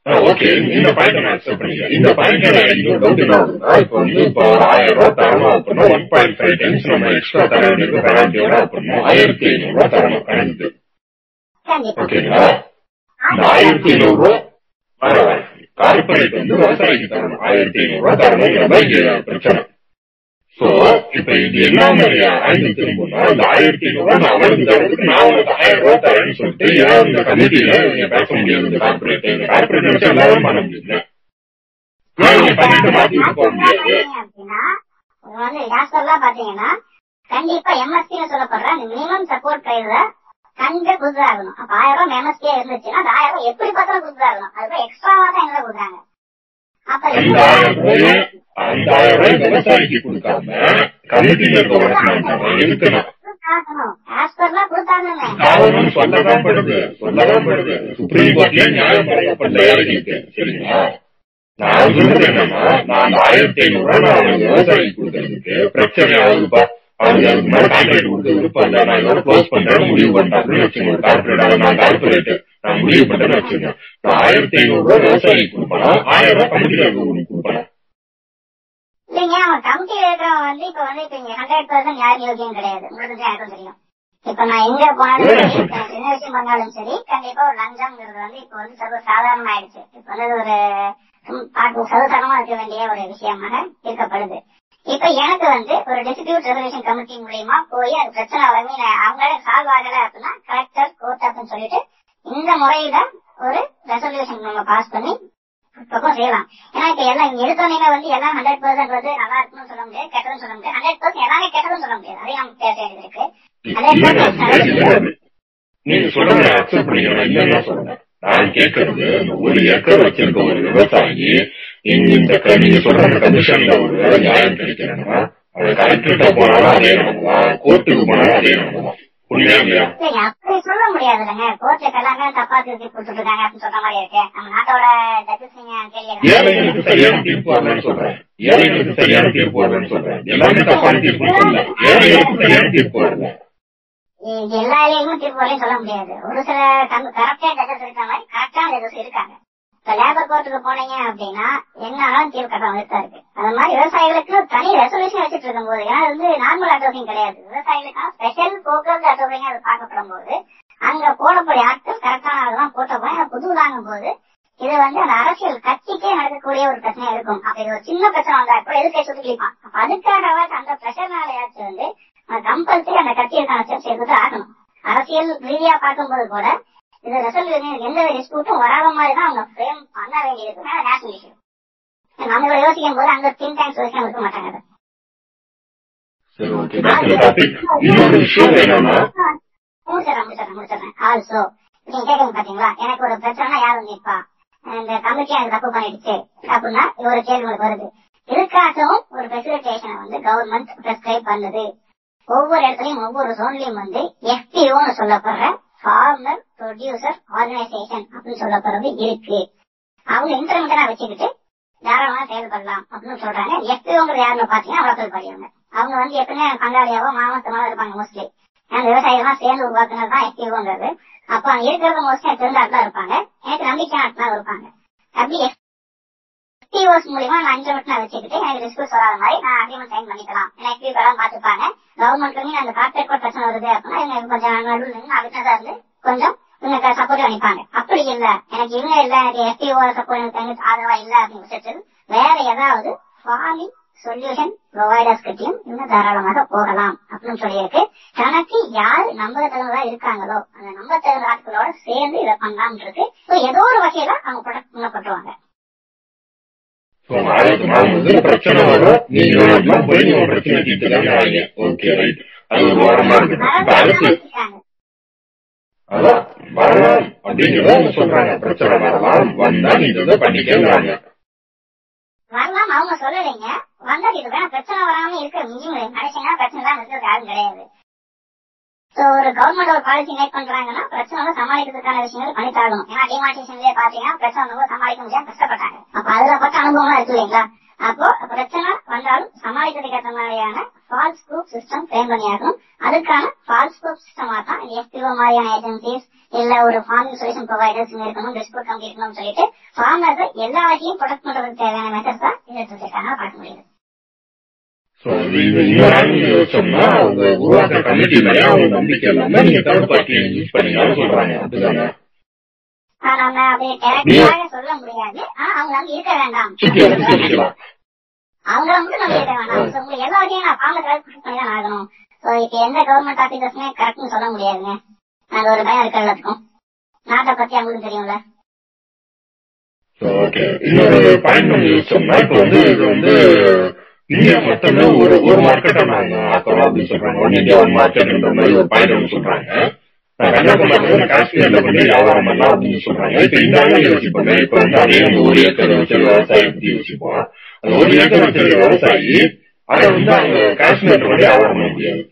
ஓகே இந்த பாயிண்ட் நான் அக்செப்ட் பண்ணிக்கிறேன் இந்த பாயிண்ட் இன்னொரு டவுட் என்ன இப்போ வந்து இப்போ ஆயிரம் ரூபாய் தரணும் அப்படின்னா ஒன் பாயிண்ட் ஃபைவ் டைம்ஸ் நம்ம எக்ஸ்ட்ரா தர வேண்டியது அப்படின்னா ஆயிரத்தி ஐநூறு ரூபாய் தரணும் கணக்கு ஓகேங்களா இந்த ஆயிரத்தி ஐநூறு ரூபாய் கார்பரேட் வந்து விவசாயிக்கு தரணும் ஆயிரத்தி ஐநூறு ரூபாய் தரணுங்கிறத இங்க பிரச்சனை சோ இப்ப இது திரும்பும்னா இந்த ஆயிரத்தி ஐநூறு நான் நான் உனக்கு ஆயிரம் ரூபாய் தரேன்னு சொல்லிட்டு ஏன் இந்த கமிட்டியில பேச முடியாது. இந்த கார்பரேட் இந்த கார்பரேட் வச்சு எல்லாரும் பண்ண பாத்தீங்கன்னா கண்டிப்பா எம்எஸ்பின்னு சொல்லப்படுற மினிமம் சப்போர்ட் பிரைஸ் கண்டு குதிராகணும் அப்ப ஆயிரம் ரூபாய் எம்எஸ்பியா இருந்துச்சுன்னா அந்த ஆயிரம் ரூபாய் எப்படி பார்த்தாலும் குதிராகணும் அதுக்கு எக்ஸ்ட்ராவா தான் எங்களை கொடுக்குறாங்க. ஆயிரம் ரூபாய் ரூபாய் விவசாயிக்கு கொடுக்காம கமிட்டியில இருக்க எதுக்கணும் கொடுத்தாகணும். ஆஸ்பர்லாம் கொடுத்தாங்கன்னு காரணம் சொல்லதான் படுது சொல்லதான் படுது. சுப்ரீம் கோர்ட்ல நியாயம் இருக்கு சரிங்களா? நான் என்னன்னா ஆயிரத்தி ஐநூறு ரூபாய் அவனுக்கு விவசாயி கொடுக்கறதுக்கு பிரச்சனை ஆகுதுப்பா. அவனுக்கு அதுக்கு மேல கான்ட்ராக்ட் கொடுக்க விருப்பம் இல்ல. நான் இதோட க்ளோஸ் பண்றேன்னு முடிவு பண்ணிட்டேன் அப்படின்னு வச்சுக்கோங்க. கார்பரேட் நான் கார்பரேட் நான் முடிவு பண்றேன்னு வச்சுக்கோங்க நான் ஆயிரத்தி ஐநூறு ரூபாய் விவசாயி கொடுப்பேனா ஆயிரம் ரூபாய் கமிட்டியில இருக்கவனுக்கு கொடுப்பேன் இல்லைங்க அவன் கமிட்டியில இருக்கிறவன் வந்து இப்ப வந்து இப்ப இங்க ஹண்ட்ரட் பர்சன்ட் யாரும் யோகியம் கிடையாது. உங்களுக்கு எனக்கும் தெரியும். இப்ப நான் எங்க போனாலும் என்ன விஷயம் பண்ணாலும் சரி கண்டிப்பா ஒரு லஞ்சம்ங்கிறது வந்து இப்ப வந்து சர்வ சாதாரணமா ஆயிடுச்சு. இப்ப வந்து ஒரு சர்வசாதாரணமா இருக்க வேண்டிய ஒரு விஷயமாக இருக்கப்படுது இப்ப எனக்கு வந்து ஒரு டிஸ்பியூட் ரெசல்யூஷன் கமிட்டி மூலியமா போய் அது பிரச்சனை நான் அவங்களால சால்வ் ஆகல அப்படின்னா கலெக்டர் கோர்ட் அப்படின்னு சொல்லிட்டு இந்த முறையில ஒரு ரெசல்யூஷன் நம்ம பாஸ் பண்ணி பக்கம் செய்யலாம். ஏன்னா இப்ப எல்லாம் இங்க எடுத்தோன்னே வந்து எல்லாம் ஹண்ட்ரட் பர்சன்ட் வந்து நல்லா இருக்குன்னு சொல்ல முடியாது கெட்டதுன்னு சொல்ல முடியாது. ஹண்ட்ரட் பர்சன்ட் எல்லாமே கெட்டதுன்னு சொல்ல முடியாது. அதையும் நம்ம பேச வேண்டியது இருக்கு நீங்க சொல்றத அக்செப்ட் பண்ணிக்கிறேன் இல்லைன்னா சொல்றேன். நான் கேட்கறது இந்த ஒரு ஏக்கர் வச்சிருக்க ஒரு விவசாயி இந்த நீங்க சொல்ற கமிஷன்ல ஒரு நியாயம் கிடைக்கிறேன்னா அவன் கலெக்டர்கிட்ட போனாலும் அதே கோர்ட்டுக்கு போனாலும் அதே இல்லைங்க அப்படி சொல்ல முடியாது இல்லைங்க எல்லாமே தப்பா திருப்பி கொடுத்துட்டு இருக்காங்க அப்படின்னு சொல்ற மாதிரி இருக்கு. நம்ம நாட்டோட ஜட்ஜஸ் நீங்க ஏழைகளுக்கு சரியான தீர்ப்பு வரலன்னு சொல்றேன். ஏழைகளுக்கு சரியான தீர்ப்பு வரலன்னு சொல்றேன். எல்லாமே தப்பான தீர்ப்பு சொல்லல ஏழைகளுக்கு சரியான தீர்ப்பு வரல இது எல்லா இலையும் தீர்ப்பு வரையும் சொல்ல முடியாது. ஒரு சில கரெக்டா ஜட்ஜஸ் இருக்கிற மாதிரி கரெக்டான ஜட்ஜஸ் இருக்காங்க. இப்ப லேபர் கோர்ட்டுக்கு போனீங்க அப்படின்னா என்னாலும் தீர்வு கட்டணம் இருக்கா இருக்கு? அது மாதிரி விவசாயிகளுக்கு தனி ரெசல்யூஷன் வச்சுட்டு இருக்கும் போது ஏன்னா வந்து நார்மல் அட்ரோசிங் கிடையாது. விவசாயிகளுக்கான ஸ்பெஷல் போக்குவரத்து அட்ரோசிங் அது பார்க்கப்படும் போது அங்க போடக்கூடிய ஆட்கள் கரெக்டான அதெல்லாம் போட்ட போய் புது வாங்கும் போது இது வந்து அந்த அரசியல் கட்சிக்கே நடக்கக்கூடிய ஒரு பிரச்சனை இருக்கும். அப்ப இது ஒரு சின்ன பிரச்சனை வந்தா கூட எதுக்கே சுத்தி கிழிப்பான் அப்ப அதுக்காக அந்த பிரஷர்னாலயாச்சும் வந்து கம்பல்சரி அந்த கட்சியை ஸ்டெப்ஸ் ஆகணும். அரசியல் ரீதியா பார்க்கும்போது கூட இது ரெசல்யூஷன் எந்த டிஸ்பியூட்டும் வராத மாதிரி தான் அவங்க ஃப்ரேம் பண்ண வேண்டியது. நேஷனல் இஷ்யூ நம்ம யோசிக்கும் போது அங்க திங்க் டேங்க்ஸ் யோசிக்காம இருக்க மாட்டாங்க அதை. ஆல்சோ நீங்க கேட்குங்க பாத்தீங்களா? எனக்கு ஒரு பிரச்சனை யாரு நிற்பா இந்த கமிட்டி எனக்கு தப்பு பண்ணிடுச்சு. அப்படின்னா ஒரு கேள்வி உங்களுக்கு வருது. இதுக்காகவும் ஒரு ஃபெசிலிட்டேஷனை வந்து கவர்மெண்ட் பிரெஸ்கிரைப் பண்ணுது. ஒவ்வொரு இடத்துலயும் ஒவ்வொரு ஜோன்லயும் வந்து எஃபிஓன்னு சொல்லப்படுற ஃபார்மர் ப்ரொடியூசர் ஆர்கனைசேஷன் அப்படின்னு சொல்லப்படுறது இருக்கு. அவங்க இன்டர்மீடியனா வச்சுக்கிட்டு தாராளமா செயல்படலாம் அப்படின்னு சொல்றாங்க. எஃபிஓங்கிறது யாருன்னு பாத்தீங்கன்னா வளர்த்தல் படியவங்க அவங்க வந்து எப்பவுமே பங்காளியாவோ மாமத்தமாவோ இருப்பாங்க மோஸ்ட்லி ஏன்னா விவசாயிகள் சேர்ந்து உருவாக்குனது தான் எஃபிஓங்கிறது அப்ப அங்க இருக்கிறது மோஸ்ட்லி தெரிஞ்ச இருப்பாங்க. எனக்கு நம்பிக்கை ஆட்களா இருப்பாங்க. அப்படி எஃபிஓஸ் மூலியமா நான் அஞ்சு நான் வச்சுக்கிட்டு எனக்கு ரிஸ்க் வராத மாதிரி நான் அக்ரிமெண்ட் சைன் பண்ணிக்கலாம். ஏன்னா எஃபிஓ எல்லாம் பாத்துப்பாங்க கவர்மெண்ட்ல அந்த கார்பரேட் கூட பிரச்சனை வருது அப்படின்னா எனக்கு கொஞ்சம் நடுவில் நின்று அதுக்காக இருந்து கொஞ்சம் இவங்க சப்போர்ட் பண்ணிப்பாங்க அப்படி இல்ல. எனக்கு இவங்க இல்ல எனக்கு எஃபிஓ சப்போர்ட் எனக்கு ஆதரவா இல்ல அப்படின்னு பட்சத்தில் வேற ஏதாவது ஃபார்மிங் சொல்யூஷன் ப்ரொவைடர்ஸ் கிட்டையும் இன்னும் தாராளமாக போகலாம் அப்படின்னு சொல்லியிருக்கு. தனக்கு யார் நம்ப தகுந்ததா இருக்காங்களோ அந்த நம்ப தகுந்த ஆட்களோட சேர்ந்து இதை பண்ணலாம் இருக்கு. ஏதோ ஒரு வகையில அவங்க ப்ரொடக்ட் பண்ணப்பட்டுருவாங்க நாளைக்கு வந்து பிரச்சனை வரும் நீங்க எல்லாம் போய் நீங்க பிரச்சனை தீர்த்து தானே ஆவீங்க ஓகே ரைட் அது ஒரு வாரமா இருக்கட்டும் இப்ப அடுத்து வரலாம் அதான் வரலாம் அப்படிங்கிறத அவங்க சொல்றாங்க பிரச்சனை வரலாம் வந்தா நீங்க இதை பண்ணிக்கிறாங்க வரலாம் அவங்க சொல்லலைங்க வந்தா இது வேணா பிரச்சனை வராம இருக்க நீங்க நினைச்சீங்கன்னா பிரச்சனை தான் இருக்கிறது யாரும் கிடையாது. ஒரு கவர்மெண்ட் ஒரு பாலிசி மேக் பண்றாங்கன்னா பிரச்சனை சமாளிக்கிறதுக்கான விஷயங்கள் பண்ணித்தாகணும். ஏன்னா டிமார்டேஷன்லயே பாத்தீங்கன்னா பிரச்சனை வந்து சமாளிக்க முடியாது கஷ்டப்பட்டாங்க. அப்ப அதுல பட்ட அனுபவம் இருக்கு இல்லைங்களா? அப்போ பிரச்சனை வந்தாலும் சமாளிக்கிறதுக்கு ஏற்ற மாதிரியான ஃபால்ஸ் ப்ரூஃப் சிஸ்டம் ஃப்ரேம் பண்ணியாகணும். அதுக்கான ஃபால்ஸ் ப்ரூஃப் சிஸ்டமா தான் எஃபிஓ மாதிரியான ஏஜென்சிஸ் இல்ல ஒரு ஃபார்மிங் சொல்யூஷன் ப்ரொவைடர்ஸ் இருக்கணும் டிஸ்பியூட் கம்பெனி இருக்கணும்னு சொல்லிட்டு ஃபார்மர்ஸ் எல்லா வகையும் ப்ரொடக்ட் பண்றதுக்கு தேவையான மெத்தட்ஸ் தான் இதை பார்க்க முடியுது. சோ இது இது இன்னொரு ஆங்கிள் யோசிச்சோம்னா அவங்க உருவாக்குற கமிட்டி மேலே அவங்க நம்பிக்கை இல்லாம நீங்க தேர்ட் பார்ட்டி யூஸ் பண்ணீங்கன்னு சொல்றாங்க அப்படிதானே ஆனா, நம்ம அப்படியே டேரக்டாக சொல்ல முடியாது அவங்க வந்து இருக்க வேண்டாம் சுத்தி வந்து நம்ம இருக்க வேண்டாம் So, உங்களுக்கு எல்லா வகையும் நான் ஃபார்ம்ல கரெக்ட் பண்ணி தான் ஆகணும் சோ இப்ப எந்த கவர்மெண்ட் ஆபீசர்ஸுமே கரெக்ட்னு சொல்ல முடியாதுங்க அது ஒரு பயம் இருக்க எல்லாத்துக்கும் நாட்டை பத்தி அவங்களுக்கு தெரியும்ல ஓகே இன்னொரு பாயிண்ட் நம்ம யோசிச்சோம்னா இப்ப வந்து இது வந்து இந்தியா மட்டுமே ஒரு ஒரு மார்க்கெட்டை நாங்க ஆக்கிறோம் அப்படின்னு சொல்றாங்க. ஒன் இந்தியா ஒன் மார்க்கெட்ன்ற மாதிரி ஒரு பாயிண்ட் ஒன்று சொல்றாங்க. கன்னியாகுமரியில காஷ்மீர்ல பண்ணி வியாபாரம் பண்ணலாம் அப்படின்னு சொல்றாங்க. இப்ப இந்த ஆங்கிள் யோசிப்போம். இப்ப வந்து அதே ஒரு ஏக்கர் வச்ச விவசாயி பத்தி யோசிப்போம். அந்த ஒரு ஏக்கர் வச்ச விவசாயி அதை வந்து அவங்க காஷ்மீர்ல பண்ணி வியாபாரம் பண்ண முடியாது.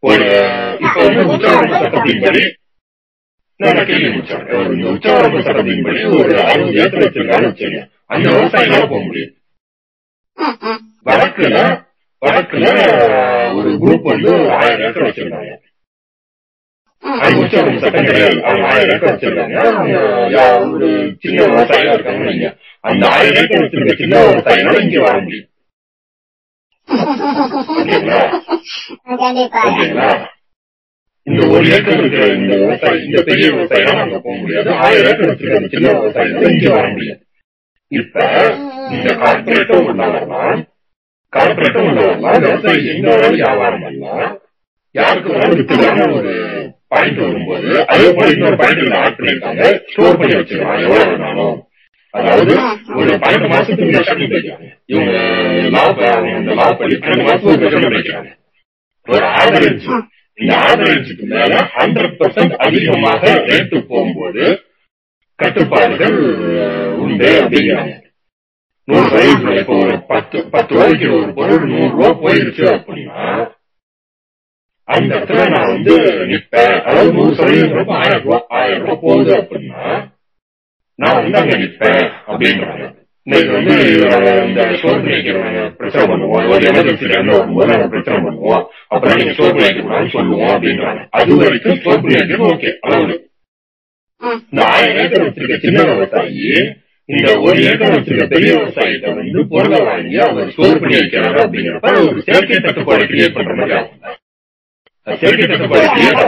ஒரு இப்ப வந்து உச்சவரம்பு சட்டத்தின்படி நான் கேள்வி இந்த உச்சவரம்பு சட்டத்தின்படி ஒரு அறுபது ஏக்கர் வச்சிருக்கான்னு வச்சுங்க அந்த விவசாயினால போக முடியும். வடக்குல வடக்குல ஒரு குரூப் வந்து ஆயிரம் ஏக்கர் வச்சிருக்காங்க ம், அது உச்சவரம்பு சட்டம் கிடையாது. அவங்க ஆயிரம் ஏக்கர் வச்சிருக்காங்க ஒரு சின்ன விவசாயியா இருக்காங்க நீங்க அந்த ஆயிரம் ஏக்கர் வச்சிருக்க சின்ன விவசாயினால இங்க வர முடியும். ஓகேங்களா கண்டிப்பா. ஓகேங்களா இந்த ஒரு ஏக்கர் இருக்கிற இந்த விவசாயி இந்த பெரிய விவசாயினால அங்க போக முடியாது. ஆயிரம் ஏக்கர் வச்சிருக்க அந்த சின்ன விவசாயினால இங்க வர முடியும் இப்ப இந்த கார்பரேட்டும் உள்ளவர்தான். கார்பரேட்டும் உள்ளவர்தான் விவசாயி எங்க வேணாலும் வியாபாரம் பண்ணலாம் யாருக்கு வேணாலும் வித்துக்கான ஒரு பாயிண்ட் வரும்போது அதே போல இன்னொரு பாயிண்ட் ஆட் பண்ணிருக்காங்க ஸ்டோர் பண்ணி வச்சிருக்காங்க எவ்வளவு வேணாலும். அதாவது ஒரு பன்னெண்டு மாசத்துக்கு செட்டில் வைக்கிறாங்க இவங்க லாப அந்த இந்த லாப பண்ணி பன்னெண்டு மாசத்துக்கு செட்டில் வைக்கிறாங்க ஒரு ஆவரேஜ் இந்த ஆவரேஜுக்கு மேல ஹண்ட்ரட் பர்சன்ட் அதிகமாக ரேட்டு போகும்போது கட்டுப்பாடுகள் உண்டு அப்படிங்கிறாங்க நூறு ரூபாய்க்கு இப்போ ஒரு பத்து பத்து ரூபாய்க்கு ஒரு பொருள் நூறு ரூபாய் போயிருச்சு அப்படின்னா அந்த இடத்துல நான் வந்து நிப்பேன் அதாவது நூறு சதவீதம் ஆயிரம் ரூபாய் ஆயிரம் ரூபாய் போகுது அப்படின்னா நான் வந்து அங்க நிப்பேன் அப்படின்றாங்க இன்னைக்கு வந்து இந்த ஸ்டோர் பண்ணி வைக்கிறவங்க பிரச்சனை பண்ணுவோம் ஒரு எமர்ஜென்சி டைம்ல வரும்போது பிரச்சனை பண்ணுவோம் அப்புறம் நீங்க ஸ்டோர் பண்ணி வைக்கக்கூடாதுன்னு சொல்லுவோம் அப்படின்றாங்க அது வரைக்கும் ஸ்டோர் பண்ணி ஓகே அதாவது. இந்த ஆயிரம் ஏக்கர் வச்சிருக்க சின்ன விவசாயி இந்த ஒரு ஏக்கர் வச்சிருக்க பெரிய விவசாயிட்ட வந்து பொருளை வாங்கி அவர் ஸ்டோர் பண்ணி வைக்கிறாரு அப்படிங்கிறப்ப ஒரு செயற்கை தட்டுப்பாடு கிரியேட் பண்ற மாதிரி ஆகும். செயற்கை தட்டுப்பாடு கிரியேட்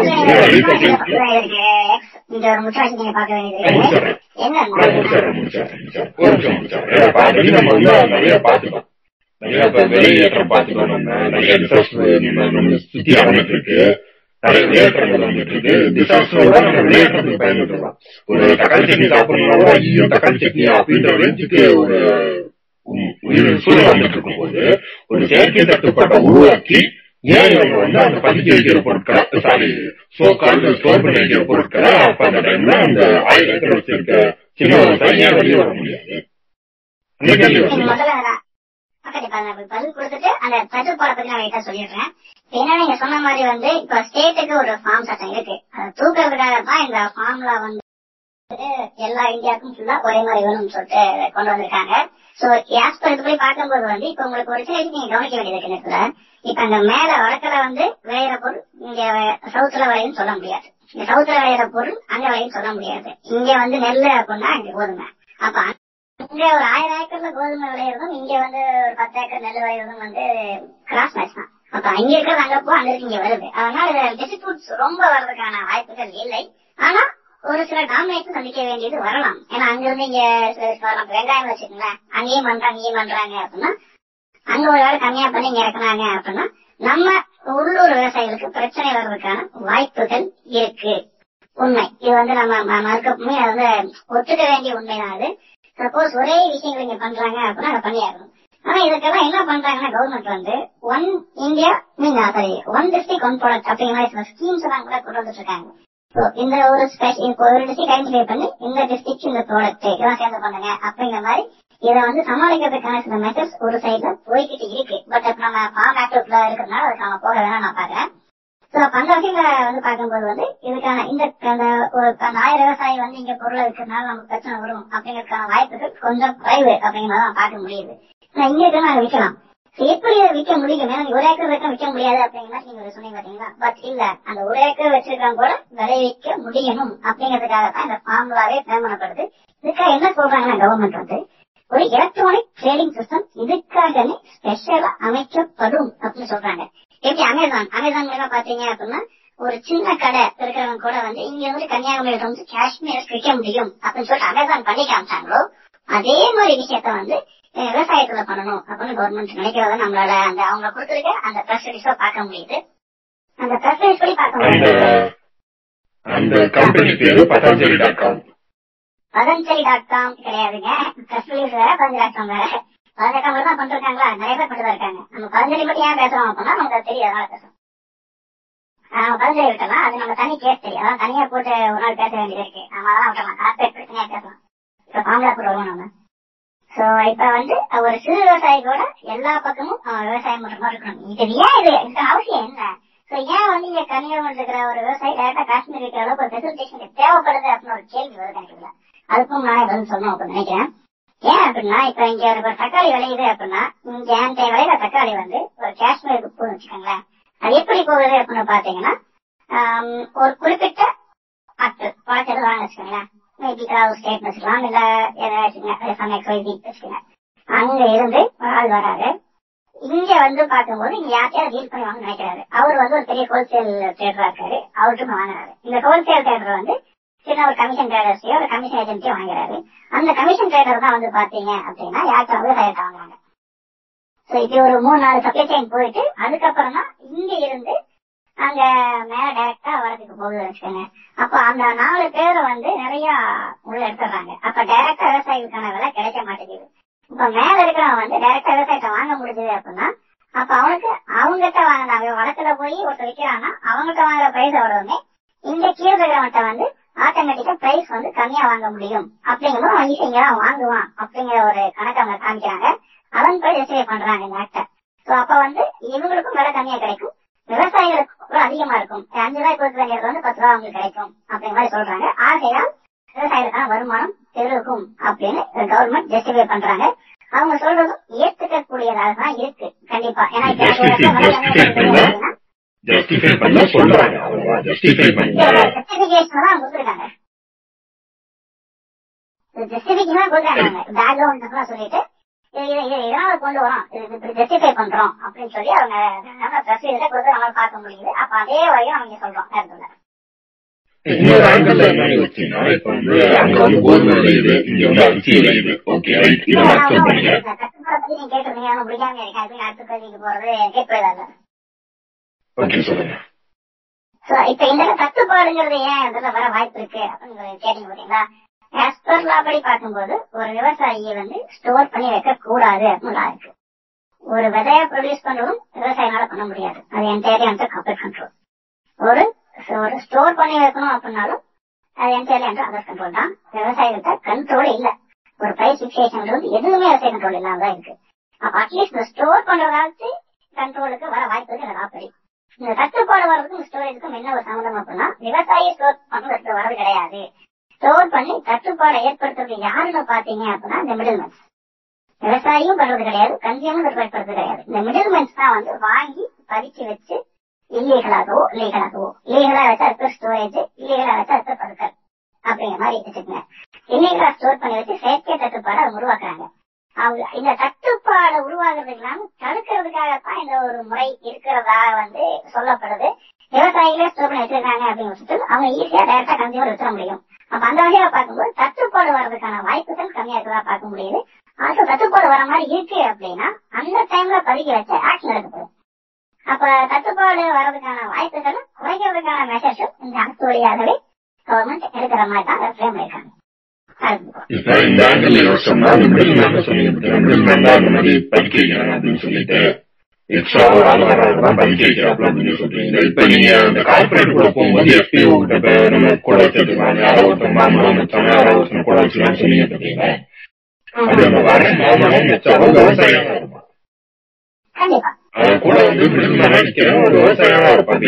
நிறைய பார்த்துட்டோம் நிறைய இப்ப வெளியேற்றம் பார்த்துட்டோம் நம்ம. நிறைய சுத்தி நடந்துட்டு இருக்கு இருக்கோம் ஒரு தக்காளி சட்னி சாப்பிடணும்னா ஐயோ தக்காளி சட்னி அப்படின்ற ரேஞ்சுக்கு ஒரு சூழல் வந்துட்டு இருக்கும் போது ஒரு செயற்கை தட்டுப்பாட்டை உருவாக்கி ஏன் இவங்க வந்து அந்த பதுக்கி வைக்கிற பொருட்களை சாரி சோ கால்டு ஸ்டோர் பண்ணி வைக்கிற பொருட்களை அப்ப அந்த டைம்ல அந்த ஆயிரம் ஏக்கர் வச்சிருக்க சின்ன விவசாயி ஏன் வெளியே வர முடியாது. முதல்ல கொடுத்துட்டு அந்த பத்தி நான் சொல்லிடுறேன். ஏன்னா நீங்க சொன்ன மாதிரி வந்து இப்ப ஸ்டேட்டுக்கு ஒரு ஃபார்ம் சட்டம் இருக்கு. அதை தூக்குறதுக்காக தான் இந்த ஃபார்ம்ல வந்து எல்லா இந்தியாவுக்கும் ஃபுல்லா ஒரே மாதிரி வேணும்னு சொல்லிட்டு கொண்டு வந்திருக்காங்க. சோ ஆஸ் பர் போய் பார்க்கும்போது வந்து இப்ப உங்களுக்கு ஒரு சில நீங்க கவனிக்க வேண்டியது இருக்கு நேரத்துல இப்ப அந்த மேல வடக்குல வந்து விளையிற பொருள் இங்க சவுத்துல விளையுன்னு சொல்ல முடியாது. இங்க சவுத்துல விளையிற பொருள் அங்க விளையுன்னு சொல்ல முடியாது. இங்க வந்து நெல் அப்படின்னா அங்க கோதுமை. அப்ப இங்க ஒரு ஆயிரம் ஏக்கர்ல கோதுமை விளையிறதும் இங்க வந்து ஒரு பத்து ஏக்கர் நெல் விளையிறதும் வந்து கிராஸ் மேட்ச் தான். அப்ப அங்க இருக்கிறது அங்க போ அங்க இங்க வருது. அதனால டிஸ்ட்ரிபியூட்ஸ் ரொம்ப வர்றதுக்கான வாய்ப்புகள் இல்லை. ஆனா ஒரு சில டாமினேஷன் சந்திக்க வேண்டியது வரலாம். ஏன்னா அங்க இருந்து இங்க வரலாம் வெங்காயம் வச்சுக்கோங்களேன். அங்கேயும் பண்றாங்க இங்கேயும் பண்றாங்க அப்படின்னா அங்க ஒரு வேலை கம்மியா பண்ணி இங்க இறக்குனாங்க அப்படின்னா நம்ம உள்ளூர் விவசாயிகளுக்கு பிரச்சனை வர்றதுக்கான வாய்ப்புகள் இருக்கு. உண்மை. இது வந்து நம்ம மறுக்கப்புமே வந்து ஒத்துக்க வேண்டிய உண்மைதான் அது. சப்போஸ் ஒரே விஷயங்கள் இங்க பண்றாங்க அப்படின்னா அதை பண்ணியாகணும். ஆனா இதுக்கெல்லாம் என்ன பண்றாங்கன்னா கவர்மெண்ட் வந்து ஒன் இந்தியா நீங்க sorry one district one product அப்படிங்கிற மாதிரி சில ஸ்கீம்ஸ் எல்லாம் கூட கொண்டு வந்துட்டு இருக்காங்க. இந்த ஒரு ஸ்பெஷல் ஒரு டிஸ்ட்ரிக்ட் ஐடென்டிஃபை பண்ணி இந்த டிஸ்ட்ரிக்ட் இந்த ப்ராடக்ட் இதெல்லாம் சேர்ந்து பண்ணுங்க அப்படிங்கிற மாதிரி இதை வந்து சமாளிக்கிறதுக்கான சில மெத்தட்ஸ் ஒரு சைட்ல போய்கிட்டு இருக்கு. பட் இப்ப நம்ம ஃபார்ம் ஆக்டிவ்ல இருக்கிறதுனால அதுக்கு நம்ம போக வேணாம் நான் பாக்குறேன் சோ அப்ப அந்த விஷயங்களை வந்து பார்க்கும்போது வந்து இதுக்கான இந்த அந்த ஒரு அந்த ஆயிரம் விவசாயி வந்து இங்க பொருளை இருக்கிறதுனால நமக்கு பிரச்சனை வரும் அப்படிங்கறதுக்கான வாய்ப்புகள் கொஞ்சம் குறைவு அப்படிங்கறத பார்க்க முடியுது. நான் இங்க இருக்க அதை விற்கலாம். எப்படி அதை விற்க முடியும் ஏன்னா ஒரு ஏக்கர் வரைக்கும் விற்க முடியாது அப்படிங்கிற நீங்க சொன்னீங்க பாத்தீங்களா? பட் இல்ல அந்த ஒரு ஏக்கர் வச்சிருக்கவங்க கூட விளைவிக்க முடியணும் அப்படிங்கிறதுக்காக தான் இந்த ஃபார்முலாவே பயன்படுத்தப்படுது இதுக்காக என்ன சொல்றாங்கன்னா கவர்மெண்ட் வந்து ஒரு எலக்ட்ரானிக் ட்ரேடிங் சிஸ்டம் இதுக்காக ஸ்பெஷலா அமைக்கப்படும் அப்படின்னு சொல்றாங்க. எப்படி? அமேசான் அமேசான் மூலமா பாத்தீங்க அப்படின்னா ஒரு சின்ன கடை இருக்கிறவங்க கூட வந்து இங்க வந்து கன்னியாகுமரி வந்து காஷ்மீர் விற்க முடியும் அப்படின்னு சொல்லிட்டு அமேசான் பண்ணி காமிச்சாங்களோ அதே மாதிரி விஷயத்த வந்து விவசாயத்துல பண்ணணும் அப்படின்னு கவர்மெண்ட் நினைக்கிறத நம்மளால அந்த அவங்க கொடுத்துருக்க அந்த பிரஸ் ரிலீஸ பார்க்க முடியுது. அந்த பிரஸ் ரிலீஸ் படி பார்க்க முடியுது. அந்த கம்பெனி பேரு Patanjali dot com Patanjali dot com கிடையாதுங்க. பிரஸ் ரிலீஸ் வேற பதஞ்சலி டாட் காம் வேற. பதஞ்சலி டாட் காம் தான் பண்றாங்களா நிறைய பேர் பண்ணிட்டு இருக்காங்க. நம்ம பதஞ்சலி மட்டும் ஏன் பேசுறோம் அப்படின்னா நமக்கு தெரியும் அதனால பேசுறோம். பதஞ்சலி விட்டலாம் அது நம்ம தனி கேஸ் தெரியும். அதான் தனியா போட்டு ஒரு நாள் பேச வேண்டியது இருக்கு. நம்ம அதெல்லாம் விட்டலாம் கார்பரேட் பிரச்சனையா பேசலாம். இப்ப ஃபார்முலா கூட வருவோம் நம்ம. சோ இப்ப வந்து ஒரு சிறு விவசாயி கூட எல்லா பக்கமும் விவசாயம் பண்ற மாதிரி இருக்கணும். இது ஏன் இது? இதுக்கு அவசியம் என்ன? சோ ஏன் வந்து இங்க கன்னியாகுமரி இருக்கிற ஒரு விவசாயி டேரக்டா காஷ்மீர் இருக்கிற அளவுக்கு ஒரு ஃபெசிலிட்டேஷன் தேவைப்படுது அப்படின்னு ஒரு கேள்வி வருது எனக்கு அதுக்கும் நான் பதில் சொல்லணும் அப்படின்னு நினைக்கிறேன். ஏன் அப்படின்னா இப்ப இங்க ஒரு தக்காளி விளையுது அப்படின்னா இங்க என்கிட்ட விளையிற தக்காளி வந்து ஒரு காஷ்மீருக்கு போகுது வச்சுக்கோங்களேன். அது எப்படி போகுது அப்படின்னு பாத்தீங்கன்னா ஒரு குறிப்பிட்ட பத்து வளர்க்கறது வாங்க வச்சுக்கோங்களேன். மேபி டிராவல் ஸ்டேட் வச்சுக்கலாம் இல்ல ஏதாச்சும் எக்ஸ்வைசி அங்க இருந்து ஒரு ஆள் வராரு இங்க வந்து பார்க்கும்போது இங்க யார்ட்டையாவது டீல் பண்ணுவாங்க நினைக்கிறாரு அவர் வந்து ஒரு பெரிய ஹோல்சேல் ட்ரேடரா இருக்காரு அவர்கிட்ட வாங்குறாரு இந்த ஹோல்சேல் ட்ரேடர் வந்து சின்ன ஒரு கமிஷன் ட்ரேடர்ஸையோ ஒரு கமிஷன் ஏஜென்சியோ வாங்குறாரு அந்த கமிஷன் ட்ரேடர் தான் வந்து பாத்தீங்க அப்படின்னா யார்கிட்ட வந்து விவசாயத்தை வாங்குறாங்க சோ இப்படி ஒரு மூணு நாலு சப்ளை செயின் போயிட்டு அதுக்கப்புறம் தான் இங்க இருந்து அங்க மேல டைரக்டா வரதுக்கு போகுது வச்சுக்கோங்க. அப்ப அந்த நாலு பேரை வந்து நிறைய உள்ள எடுத்துடுறாங்க. அப்ப டைரக்டா விவசாயிக்கான விலை கிடைக்க மாட்டேங்குது. இப்ப மேல இருக்கிறவன் வந்து டைரக்டா விவசாயத்தை வாங்க முடிஞ்சது அப்படின்னா அப்ப அவனுக்கு அவங்ககிட்ட வாங்கினாங்க வடக்குல போய் ஒருத்தர் விற்கிறான்னா அவங்ககிட்ட வாங்குற பிரைஸ் எவ்வளவுமே இங்க கீழே இருக்கிறவன்ட்ட வந்து ஆட்டோமேட்டிக்கா பிரைஸ் வந்து கம்மியா வாங்க முடியும். அப்படிங்கும்போது அவன் ஈஸியா வாங்குவான் அப்படிங்கிற ஒரு கணக்கு அவங்க காமிக்கிறாங்க. அதன் படி ஜஸ்டிஃபை பண்றாங்க இந்த ஆக்ட சோ அப்ப வந்து இவங்களுக்கும் விலை கம்மியா கிடைக்கும். விவசாயிகளுக்கு கூட அதிகமா இருக்கும். அஞ்சு ரூபாய் கொடுக்க வேண்டியது வந்து பத்து ரூபாய் அவங்களுக்கு கிடைக்கும் அப்படிங்கிற மாதிரி சொல்றாங்க. ஆகையால் விவசாயிகளுக்கான வருமானம் பெருகும் அப்படின்னு கவர்மெண்ட் ஜஸ்டிஃபை பண்றாங்க. அவங்க சொல்றதும் ஏத்துக்க கூடியதாக தான் இருக்கு. கண்டிப்பா. ஏன்னா இப்ப ஜஸ்டிஃபை பண்ண சொல்றாங்க. ஜஸ்டிஃபை பண்ண. தான் கொடுக்குறாங்க. பேக்ரவுண்ட் சொல்லிட்டு இது இது இது இதனால கொண்டு வரோம். இது இப்படி ஜஸ்டிஃபை பண்றோம் அப்படின்னு சொல்லி அவங்க நம்ம பிரஸ் இதை கொடுத்து நம்மளால பார்க்க முடியுது. அப்ப அதே வழியும் அவங்க சொல்றோம். நேரத்துல இன்னொரு ஆங்கிள் என்ன யோசிச்சீங்கன்னா இப்ப வந்து அங்க வந்து கோதுமை விளையுது இங்க வந்து அரிசி விளையுது ஓகே ரைட் இதை அக்செப்ட் சொல்லுங்க. இப்ப இந்த கட்டுப்பாடுங்கிறது ஏன் இதுல வர வாய்ப்பு இருக்கு அப்படின்னு கேட்டீங்க பாத்தீங்களா ஆஸ் பர் லா படி பார்க்கும்போது ஒரு விவசாயியை வந்து ஸ்டோர் பண்ணி வைக்க கூடாது அப்படின்னு இருக்கு. ஒரு விதைய ப்ரொடியூஸ் பண்ணவும் விவசாயினால பண்ண முடியாது. அது என்டையர்லி அந்த கம்பெட் கண்ட்ரோல் ஒரு ஒரு ஸ்டோர் பண்ணி வைக்கணும் அப்படின்னாலும் அது என்டையர்லி அந்த அதர் கண்ட்ரோல் தான். விவசாயிகிட்ட கண்ட்ரோல் இல்ல. ஒரு பிரைஸ் பிக்சேஷன் வந்து எதுவுமே விவசாய கண்ட்ரோல் இல்லாம தான் இருக்கு. அப்ப அட்லீஸ்ட் இந்த ஸ்டோர் பண்றதாச்சு கண்ட்ரோலுக்கு வர வாய்ப்பு இருக்கு இந்த இந்த தட்டுப்பாடு வர்றதுக்கும் ஸ்டோரேஜுக்கும் என்ன ஒரு சம்மந்தம் அப்படின்னா விவசாயி ஸ்டோர் பண்றதுக்கு வரது கிடையாது. ஸ்டோர் பண்ணி தட்டுப்பாடை ஏற்படுத்துறது யாருன்னு பாத்தீங்க அப்படின்னா இந்த மிடில் மென்ஸ் விவசாயியும் பண்றது கிடையாது கன்சியூமர் பண்றது கிடையாது. இந்த மிடில் மென்ஸ் தான் வந்து வாங்கி பறிச்சு வச்சு இல்லீகலாகவோ லீகலாகவோ லீகலா வச்சா இருக்க ஸ்டோரேஜ் இல்லீகலா வச்சா இருக்க பொருட்கள் அப்படிங்கிற மாதிரி வச்சுக்கோங்க இல்லீகலா ஸ்டோர் பண்ணி வச்சு செயற்கை தட்டுப்பாடை அவங்க உருவாக்குறாங்க. அவங்க இந்த தட்டுப்பாடு உருவாக்குறது தடுக்கிறதுக்காகத்தான் இந்த ஒரு முறை இருக்கிறதா வந்து சொல்லப்படுது. விவசாயிகளே ஸ்டோர் பண்ணி வச்சிருக்காங்க அப்படின்னு வச்சுட்டு அவங்க ஈஸியா டைரக்டா கன்சியூமர் வித்துற முடியும். அப்ப அந்த வகையில பார்க்கும்போது தட்டுப்பாடு வர்றதுக்கான வாய்ப்புகள் கம்மியா இருக்கிறதா பார்க்க முடியுது. அது தட்டுப்பாடு வர மாதிரி இருக்கு அப்படின்னா அந்த டைம்ல பதுக்கி வச்ச ஆக்ஷன் எடுக்கப்படும். அப்ப தட்டுப்பாடு வர்றதுக்கான வாய்ப்புகளும் குறைக்கிறதுக்கான மெஷர்ஸும் இந்த அரசு வழியாகவே கவர்மெண்ட் எடுக்கிற மாதிரி தான் ஃப்ரேம் பண்ணிருக்காங்க இப்ப இந்த ஆங்கிள் யோசிச்சோம்னா அந்த மிடில் மேன் சொன்னீங்க மிடில் மேன் தான் படிக்க வைக்கிறாங்க அப்படின்னு சொல்லிட்டு எக்ஸ்ட்ரா ஒரு ஆள் தான் படிக்க வைக்கிறாங்க அப்படின்னு சொல்றீங்க இப்ப நீங்க அந்த கார்பரேட் கூட போகும்போது எஃபிஓ கிட்ட நம்ம கூட வச்சிருக்காங்க யாரோ ஒருத்தர் மாமனம் வச்சாங்க யாரோ ஒருத்தர் கூட வச்சிருக்கான்னு சொல்லிட்டு இருக்கீங்க அது அந்த வர மாமனம் வச்சாலும் விவசாயம் தான் கூட வந்து மிடில் மேனா நிக்கிறவன் ஒரு விவசாயமா இருப்பான்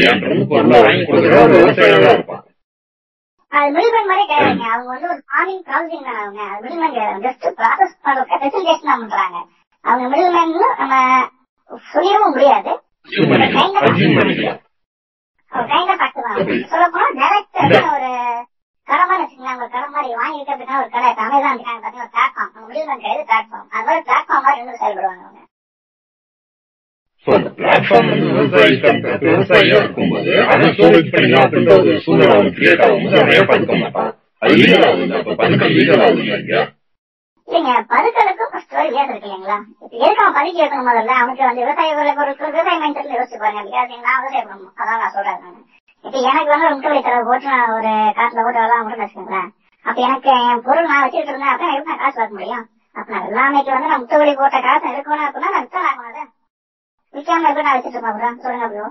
பொருளை வாங்கி கொடுக்குறவன் ஒரு விவசாயமா இருப்பான் அது மிடில்மேன் மாதிரி கிடையாதுங்க அவங்க வந்து ஒரு ஃபார்மிங் ப்ராசஸிங் தானே அவங்க அது மிடில்மேன் கிடையாது ஜஸ்ட் ப்ராசஸ் பண்றதுக்கு ஃபெசிலிட்டேஷன் தான் பண்றாங்க. அவங்க மிடில்மேன் நம்ம சொல்லிடவும் முடியாது. கைண்ட் ஆஃப் ஃபேக்ட் தான் சொல்ல போனா டைரக்ட் ஒரு கடை மாதிரி வச்சுக்கலாம் ஒரு கடை மாதிரி வாங்கி வைக்கிறதுக்கான ஒரு கடை அமேசான் ஒரு பிளாட்ஃபார்ம் மிடில்மேன் கிடையாது பிளாட்ஃபார்ம் அது மாதிரி பிளாட்ஃபார்ம் மாதிரி செயல்படுவாங்க அந்த பிளாட்ஃபார்ம் விவசாயியா இருக்கும்போது அதை ஸ்டோரேஜ் பண்ணிக்கலாம் அப்படின்ற ஒரு சூழ்நிலை அவனுக்கு கிரியேட் ஆகும்போது அவன் ஏன் பதுக்க மாட்டான் அது லீகல் ஆகுது அப்ப பதுக்க லீகல் ஆகுது இல்லையா இல்லைங்க பதுக்கலுக்கும் ஸ்டோரி வித்தியாசம் இருக்கு இல்லைங்களா எதுக்கு அவன் பதுக்கி வைக்கணும் முதல்ல அவனுக்கு வந்து விவசாய ஒரு விவசாய மைண்ட் யோசிச்சு பாருங்க பிகாஸ் நான் விவசாயம் பண்ணணும் அதான் நான் சொல்றேன் நானு. இப்ப எனக்கு வந்து ஒரு முட்டை வைத்தர போட்டு நான் ஒரு காசுல போட்டு வரலாம் மட்டும் வச்சுக்கோங்களேன் அப்ப எனக்கு என் பொருள் நான் வச்சுட்டு இருந்தேன் அப்ப எப்படி நான் காசு பார்க்க முடியும் அப்ப நான் எல்லாமைக்கு வந்து நான் முட்டை வழி போட்ட காசு எடுக்கணும் அப்படின்னா நான் வித்தா விற்காம எப்படி நான் வச்சுட்டு? சொல்லுங்க ப்ரோ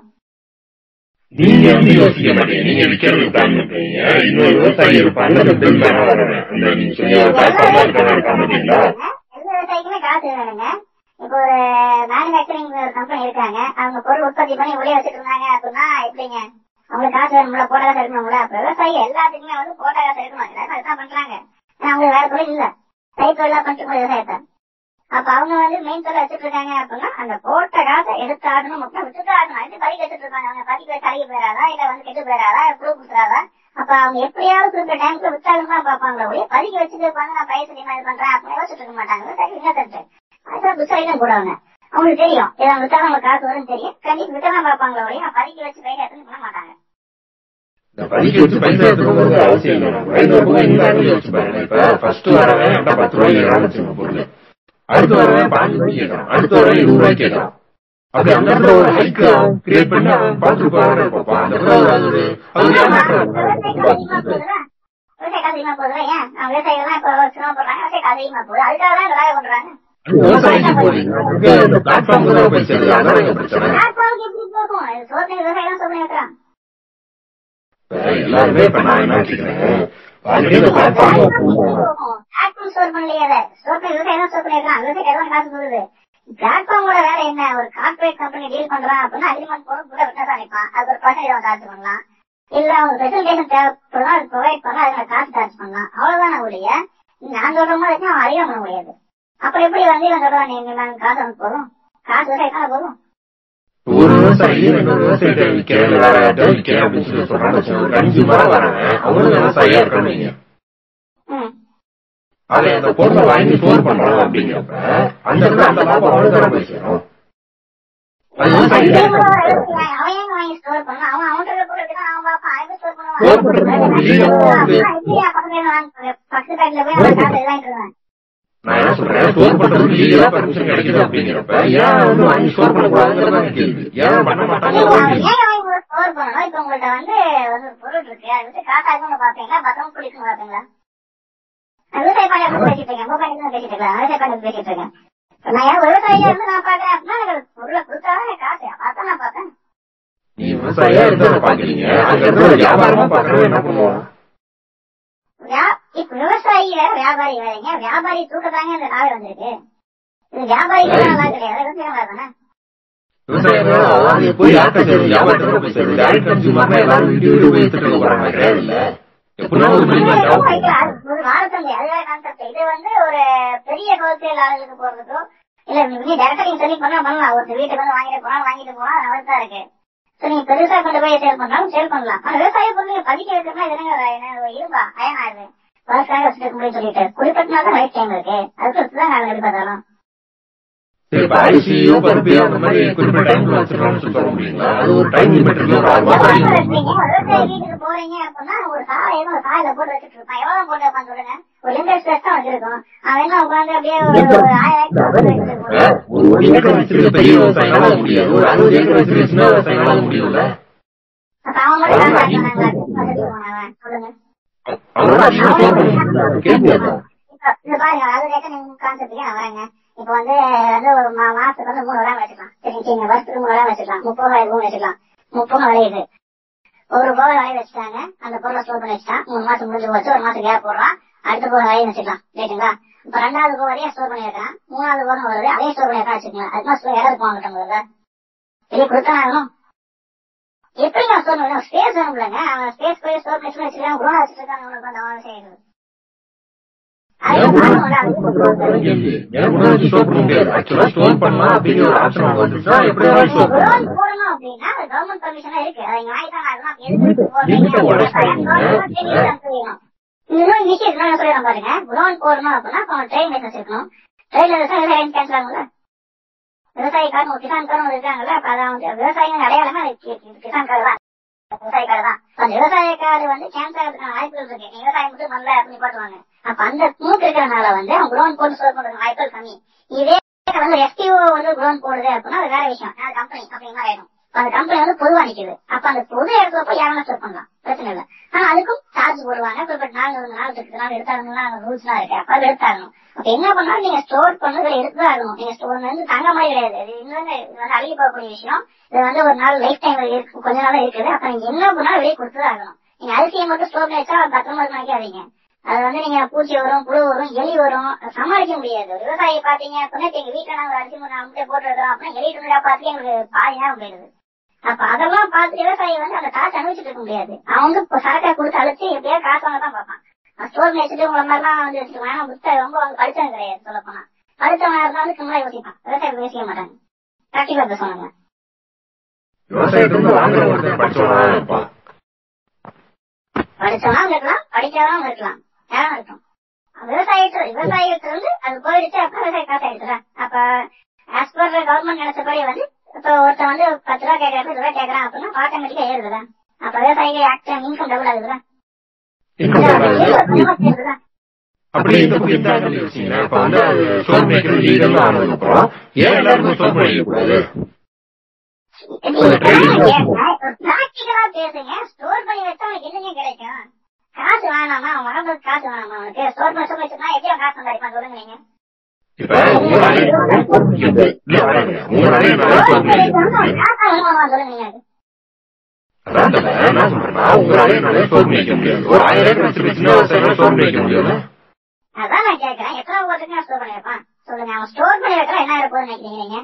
நீங்க வந்து யோசிக்க மாட்டீங்க நீங்க விற்கிறது பிளான் பண்றீங்க இன்னொரு விவசாயி இருப்பாங்க அந்த பில் அந்த நீங்க விவசாயிக்குமே காசு வேணுங்க இப்போ ஒரு மேனுபேக்சரிங் ஒரு கம்பெனி இருக்காங்க அவங்க பொருள் உற்பத்தி பண்ணி வெளியே வச்சுட்டு இருந்தாங்க அப்படின்னா எப்படிங்க அவங்களுக்கு காசு வேணும்ல போட்ட காசு எடுக்கணும்ல அப்ப விவசாயி எல்லாத்துக்குமே வந்து போட்ட காசு எல்லாரும் அதுதான் பண்றாங்க ஏன்னா அவங்களுக்கு வேற தொழில் இல்ல கை தொழிலா பண்ணிட்டு போய் விவசாயத்தை அப்ப அவங்க வந்து மெயின் தொழில் வச்சுட்டு இருக்காங்க அப்படின்னா அந்த போட்ட காசை எடுத்து ஆடணும் மட்டும் விட்டுட்டு ஆடணும் அது பறிக்க கட்டுட்டு இருக்காங்க அவங்க பறிக்க தலைக்கு போயிடாதா இல்ல வந்து கெட்டு போயிடாதா புழு குத்துறாதா அப்ப அவங்க எப்படியாவது குறிப்பிட்ட டைம்ல விட்டாலும் தான் பார்ப்பாங்களே ஒழிய பறிக்க வச்சுட்டு இருப்பாங்க நான் பயிர் செய்ய இது பண்றேன் அப்படின்னு யோசிச்சுட்டு இருக்க மாட்டாங்க. சரி என்ன தட்டு அதுதான் புத்தாலிதான் போடுவாங்க. அவங்களுக்கு தெரியும். இதை விட்டாலும் அவங்க காசு வரும்னு தெரியும். கண்டிப்பா வித்த தான் ஒழிய நான் பறிக்க வச்சு பயிர் எடுத்துன்னு பண்ண மாட்டாங்க. இந்த படிக்க வச்சு பைசா அவசியம் இல்லை. வயது போக இந்த யோசிச்சு பாருங்க இப்ப ஃபர்ஸ்ட் வரவன் பத்து ரூபாய் கேட்கறான்னு பொருள் அடுத்து வரவன் பாஞ்சு ரூபாய்க்கு கேட்கறான் அடுத்து வரவன் இருபது ரூபாய்க்கு கேட்கறான் அப்படி அந்த இடத்துல ஒரு ஹைக் கிரியேட் பண்ணி அவன் பார்த்து போவானே பார்ப்பான் அந்த இடத்துல அது ஒரு அது ஒரு ஏமாற்றம் விவசாய காசு அதிகமா போகுதுல ஏன் அவங்க விவசாயிகள் தான் இப்போ சிரமப்படுறாங்க விவசாய காசு அதிகமா போகுது. அதுக்காக தான் இந்த வேலை பண்றாங்க. அது விவசாயிக்கு போறீங்க இந்த பிளாட்ஃபார்ம் தான் போய் சேருது அதான் எங்க பிரச்சனை. பிளாட்ஃபார்முக்கு எப்படி போகும்? இது சோதனை விவசாயம் தான் சோதனை வைக்கிறான் இப்ப எல்லாருமே இப்ப நான் என்ன வச்சுக்கிறேன் ஸ்டோர் பண்ணலையே அதை ஸ்டோர் பண்ணி விவசாயம் ஸ்டோர் பண்ணிருக்கான் விவசாயிகள் தான் காசு போகுது பிளாட்ஃபார்மோட வேலை என்ன? ஒரு கார்பரேட் கம்பெனி டீல் பண்றான் அப்படின்னா அக்ரிமெண்ட் போடும் கூட விட்டு தான் நிற்பான் அது ஒரு பர்சன்டேஜ் அவன் சார்ஜ் பண்ணலாம். இல்ல அவங்க ஸ்பெசிபிகேஷன் தேவைப்படும் அது ப்ரொவைட் பண்ணா காசு சார்ஜ் பண்ணலாம். அவ்வளவுதான் ஒழிய நான் சொல்ற மாதிரி அவன் அதிகம் பண்ண முடியாது. அப்புறம் எப்படி வந்து இவன் சொல்றான் நீ நாங்க காசு வந்து போதும்? காசு விவசாயத்தான போதும்? ஒரு விவசாயி இன்னொரு விவசாயிட்ட விற்கிறேன் வேற யார்ட்ட விற்கிறேன் அப்படின்னு சொல்லி சொல்றான்னு வச்சுக்கோங்க. ஒரு கன்சியூமரா வரவன் அவனும் விவசாயியா இருக்கான்னு வைங்க. ம் அதை அந்த பொருளை வாங்கி ஸ்டோர் பண்றான் அப்படிங்கிறப்ப அந்த இடத்துல அந்த லாபம் அவனுக்கு தானே போய் சேரும். பக்கத்து பேட்ல போய் நான் என்ன சொல்றேன் ஸ்டோர் பண்றதுக்கு லீகலா பர்மிஷன் கிடைக்குது அப்படிங்கிறப்ப ஏன் வந்து வாங்கி ஸ்டோர் பண்ணக்கூடாதுங்கிறதான் கேள்வி ஏன் பண்ண மாட்டாங்க ஏன் அவங்க ஸ்டோர் பண்ணணும் இப்ப உங்கள்ட்ட வந்து ஒரு பொருள் இருக்கு. அது வந்து காசாகணும்னு பாப்பீங்களா? பத்திரம் குடிக்கணும் பாப்பீங்களா? விவசாய பத்தி பேசிட்டு இருக்கேன். பேசிட்டு இருக்கேன். விவசாய பேசிட்டு இருக்கேன். நான் ஏன் விவசாயியா இருந்து நான் பாக்குறேன் அப்படின்னா எனக்கு பொருளை கொடுத்தாதான் காசு. நான் பார்த்தேன் நீ விவசாயியா இருந்து பாக்குறீங்க. ஒரு வியாபாரமா பாக்குறவன் என்ன பண்ணுவான் வியா- இப்ப விவசாயி வேற வியாபாரி வேறங்க வியாபாரி தூக்கத்தாங்க இந்த காலம் வந்திருக்கு. இது வியாபாரிகள் நல்லா கிடையாது விவசாயம் இது வந்து ஒரு பெரிய ஹோல்சேல் ஆளுகளுக்கு போறதுக்கோ இல்ல நீ டேரக்டா நீங்க சொல்லி பண்ணா பண்ணலாம். ஒரு வீட்டுக்கு வந்து வாங்கிட்டு போனா வாங்கிட்டு போனா அவர் தான் இருக்கு. சோ நீங்க பெருசா கொண்டு போய் சேல் பண்ணாலும் சேல் பண்ணலாம். ஆனா விவசாய பொருள் பதிக்க வைக்கிறதுனா இது என்னங்க என்ன இருபா அயன் வருஷம் வச்சுட்டு முடியும் சொல்லிட்டு குறிப்பிட்ட நாள் தான் லைஃப் டைம் இருக்கு அதுக்கு தான் நாங்க எதிர்பார்த்தாலும். சரி இப்ப அரிசியோ பருப்பையோ அந்த மாதிரி குறிப்பிட்ட டைம்ல வச்சிடலாம்னு சொல்லி சொல்ல முடியுங்களா? அது ஒரு டைம் லிமிட் இருக்கு ஒரு ஆறு மாசம் வரைக்கும் விவசாய வீட்டுக்கு போறீங்க அப்படின்னா ஒரு சாலை ஒரு சாலையில போட்டு வச்சுட்டு இருப்பான். எவ்வளவு போட்டு வைப்பான் சொல்லுங்க. ஒரு லிண்டர் ஸ்பேஸ் தான் வச்சிருக்கோம். அவன் என்ன உட்காந்து அப்படியே ஒரு ஒரு ஆயிரம் போட்டு வச்சுட்டு இருப்பான். ஒரு ஒரு ஏக்கர் வச்சிருக்க பெரிய விவசாயினால அது முடியாது? ஒரு அறுபது ஏக்கர் வச்சிருக்க சின்ன விவசாயினால அது முடியும்ல? அப்ப அவன் மட்டும் தான் வசதி போனவன் சொல்லுங்க. இது பாருங்க அது நீங்க கான்செப்ட்டுக்கு நான் வரேங்க. இப்ப வந்து வந்து ஒரு மாசத்துக்கு வந்து மூணு விழா வச்சுக்கலாம். சரி சரிங்க வருஷத்துக்கு மூணு விழா வச்சுக்கலாம். முப்பது ரூபாய் மூணு வச்சுக்கலாம். முப்பது விளையுது ஒரு போக விளைய வச்சுட்டாங்க. அந்த பொருளை ஸ்டோர் பண்ணி வச்சுட்டான் மூணு மாசம் முடிஞ்சு போச்சு. ஒரு மாசம் கேப் போடுறான் அடுத்த போக விளைய வச்சுக்கலாம். ரைட்டுங்களா இப்ப ரெண்டாவது போக வரையும் ஸ்டோர் பண்ணி வைக்கிறான் மூணாவது போகம் வருது. அதையும் ஸ்டோர் பண்ணி வைக்கலாம் வச்சுக்கலாம் அது மாதிரி இடம் இருக்கும் வாங்கிட்ட முதல்ல? வெளியே கொடுத்தா ஆகணும் எப்படி நான் ஸ்டோர் பண்ணுவேன் ஸ்பேஸ் வேணும்லங்க அவன் ஸ்பேஸ் போய் ஸ்டோர் பண்ணி வச்சிருக்கான் குரோனா வச்சிருக்காங்க அவனுக்கு அந்த பண்ண அப்படின்னா அது கவர்மெண்ட் பர்மிஷனா இருக்கு. இன்னும் விஷயம் சொல்லிடுறேன் பாருங்க. குடோன் போடணும் அப்படின்னா ட்ரெயின் லைசன்ஸ் இருக்கணும். ட்ரெயின் லைசன்ஸ் கேன்சல் ஆகும்ல? விவசாயிக்காரன் ஒரு கிசான் காரன் இருக்காங்கல்ல அப்ப அதான் வந்து விவசாயிகள் அடையாளமே அது கிசான் கார் தான். விவசாய கார் தான் அந்த விவசாய கார் வந்து கேன்சர் ஆகிறதுக்கான வாய்ப்புகள் இருக்கு. நீ விவசாயம் மட்டும் பண்ணல அப்படின்னு போட்டுவாங்க அப்ப அந்த மூக்கு இருக்கிறனால வந்து அவங்க குடோன் போட்டு ஸ்டோர் பண்றது வாய்ப்புகள் கம்மி. இதே வந்து எஸ்டிஓ வந்து குடோன் போடுது அப்படின்னா அது வேற விஷயம். கம்பெனி அப்படிங்கிற ஆயிடும். அந்த கம்பெனி வந்து பொதுவா நிக்குது. அப்ப அந்த பொது இடத்துல போய் யாரும் ஸ்டோர் பண்ணலாம் பிரச்சனை இல்லை. ஆனா அதுக்கும் சார்ஜ் போடுவாங்க. குறிப்பிட்ட நாள் ஒரு நாள் இருக்கு நாள் எடுத்தாங்கன்னா ரூல்ஸ் எல்லாம் இருக்கு. அப்ப அது எடுத்தாகணும். அப்ப என்ன பண்ணாலும் நீங்க ஸ்டோர் பண்ணதுல எடுத்துதான் ஆகணும். நீங்க ஸ்டோர் வந்து தங்க மாதிரி கிடையாது. இது இன்னொன்னு இது வந்து அழுகி போகக்கூடிய விஷயம். இது வந்து ஒரு நாள் லைஃப் டைம் இருக்கு கொஞ்ச நாள் இருக்குது. அப்ப நீங்க என்ன பண்ணாலும் வெளியே கொடுத்துதான் ஆகணும். நீங்க அரிசியை மட்டும் ஸ்டோர் பண்ணி வச்சா பத்திரமா நினைக்காதீங்க. அது வந்து நீங்க பூச்சி வரும் புழு வரும் எலி வரும். சமாளிக்க முடியாது. விவசாயி பாத்தீங்க அப்படின்னா எங்க வீட்டுல நாங்க அரிசி மூணு அமுட்டை போட்டு இருக்கிறோம் அப்படின்னா எலி துணிடா பார்த்து எங்களுக்கு பாதி நேரம் போயிடுது. அப்ப அதெல்லாம் பார்த்து விவசாயி வந்து அந்த காசு அனுபவிச்சுட்டு இருக்க முடியாது? அவங்க இப்ப சரக்கை கொடுத்து அழைச்சு எப்படியா காசு வாங்க தான் பார்ப்பான் ஸ்டோர் வச்சுட்டு உங்களை மாதிரிலாம் வந்து ஆனா புத்தகம் ரொம்ப அவங்க படிச்சது கிடையாது சொல்ல போனா படிச்சவனா இருந்தா வந்து சும்மா யோசிப்பான். விவசாயத்தை யோசிக்க மாட்டாங்க. பிராக்டிகல் பேசுவாங்க படிச்சவனா இருக்கலாம் படிக்காதவங்க இருக்கலாம். யாரும் இருக்கும் விவசாயத்துல விவசாயத்துல இருந்து அது போயிடுச்சு அப்ப விவசாய காசு ஆயிடுச்சுல. அப்ப ஆஸ் பர் கவர்மெண்ட் நினைச்சபடி வந்து இப்ப ஒருத்தன் வந்து பத்து ரூபா கேட்கறது இருபது ரூபா கேட்கறான் அப்படின்னா ஆட்டோமேட்டிக்கா ஏறுதுல அப்ப விவசாயிக்கு ஆக்டிவ் இன்கம் டபுள் ஆகுதுல அப்படி இப்ப வந்து ஸ்டோர் லீகல் ஏன் எல்லாருமே பிராக்டிகலா பேசுங்க. பண்ணி வச்சா அவனுக்கு என்னங்க கிடைக்கும்? காசு வேணாமா? அவன் வாழ்றதுக்கு காசு வேணாமா? அவனுக்கு ஸ்டோர் பண்ணி வச்சுனா எப்படி காசு சம்பாதிப்பான் சொல்லுங்க நீங்க. உங்களாலே முடியாது. ஒரு ஆயிரம் சின்ன விவசாயம் முடியாது. அதான் நான் கேட்கறேன் எத்தனை வருஷத்துக்கு ஸ்டோர் சொல்லுங்க அவன் ஸ்டோர் பண்ணி வைக்கிற என்ன இருப்போம்னு நினைக்கிறீங்க?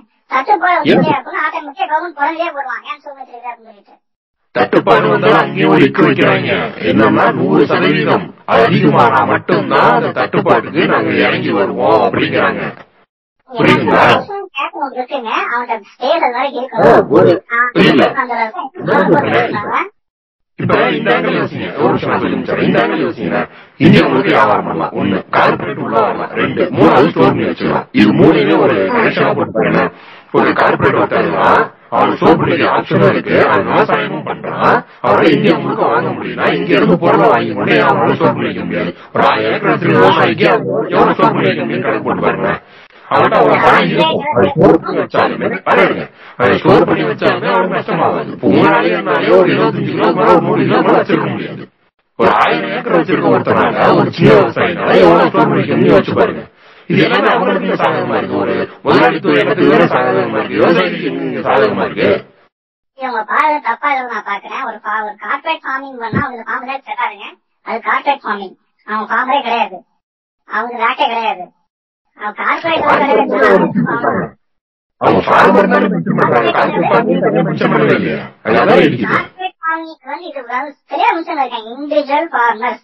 வந்து அப்படின்னா ஆட்டோமேட்டிக்கா கவர்மெண்ட் குறைஞ்சே போடுவாங்க ஏன் அப்படின்னு சொல்லிட்டு. தட்டுப்பாடு வந்தாலும் அங்கேயும் இக்கு வைக்கிறாங்க. என்னன்னா நூறு சதவீதம் அதிகமானா மட்டும்தான் அந்த தட்டுப்பாட்டுக்கு நாங்க இறங்கி வருவோம் அப்படிங்கிறாங்க. அது ஒரு புரியல. இப்ப இந்த ஆங்கிள் யோசிங்க. ஒரு நிமிஷம். இந்த ஆங்கிள் யோசிங்க. வியாபாரம் பண்ணலாம். ஒண்ணு கார்பரேட் உள்ள வரலாம். ரெண்டு மூணாவது ஸ்டோர் பண்ணி வச்சுக்கலாம். இது மூணுமே ஒரு கனெக்ஷனா போட்டு பாருங்க. ஒரு கார்பரேட் ஒருத்தருனா அவன் சோப்புடைய ஆப்ஷனும் இருக்கு அவன் விவசாயமும் பண்றான் அவனால இந்தியா முழுக்க வாங்க முடியும்னா இங்க இருந்து பொருளை வாங்கி கொண்டே அவனால சோப்பு பண்ணிக்க முடியாது ஒரு ஆயிரம் ஏக்கர் விவசாயிக்கு எவ்வளவு சோப்பு பண்ணி முடியும் கணக்கு போட்டு பாருங்க அவன்கிட்ட பணம் இருக்கும் ஸ்டோர் பண்ணி வச்சாலுமே பாருங்க அதை ஸ்டோர் பண்ணி வச்சாலுமே அவனுக்கு நஷ்டமாகாது. இப்போ ஒரு இருபத்தஞ்சு கிலோ மேல ஒரு நூறு கிலோ மேல வச்சிருக்க முடியாது. ஒரு ஆயிரம் ஏக்கர் வச்சிருக்க ஒருத்தனால ஒரு சின்ன விவசாயினால எவ்வளவு ஸ்டோர் பண்ணிக்க முடியும் வச்சு பாருங்க. இது எல்லாமே அவங்களுக்கு சாதகமா இருக்கு. ஒரு முதலாளித்துவ இடத்துக்கு வேற சாதகமா இருக்கு. விவசாயிக்கு எங்க சாதகமா இருக்கு. இவங்க பாரு தப்பா இதை நான் பாக்குறேன் ஒரு fa- ஒரு கார்பரேட் ஃபார்மிங் பண்ணா அவங்க ஃபார்ம் தான் செட் ஆகுங்க அது கார்பரேட் ஃபார்மிங் அவன் ஃபார்மரே கிடையாது. அவங்க ரேட்டே கிடையாது அவன் கார்பரேட் அவங்க ஃபார்மர் தானே மிச்சம் பண்றாங்க கார்பரேட் ஃபார்மிங் தனியா மிச்சம் பண்ணவே இல்லையா அதான் இருக்குது கார்பரேட் அவங்களுக்கு வந்து இது மிஷன் இருக்காங்க. இண்டிவிஜுவல் ஃபார்மர்ஸ்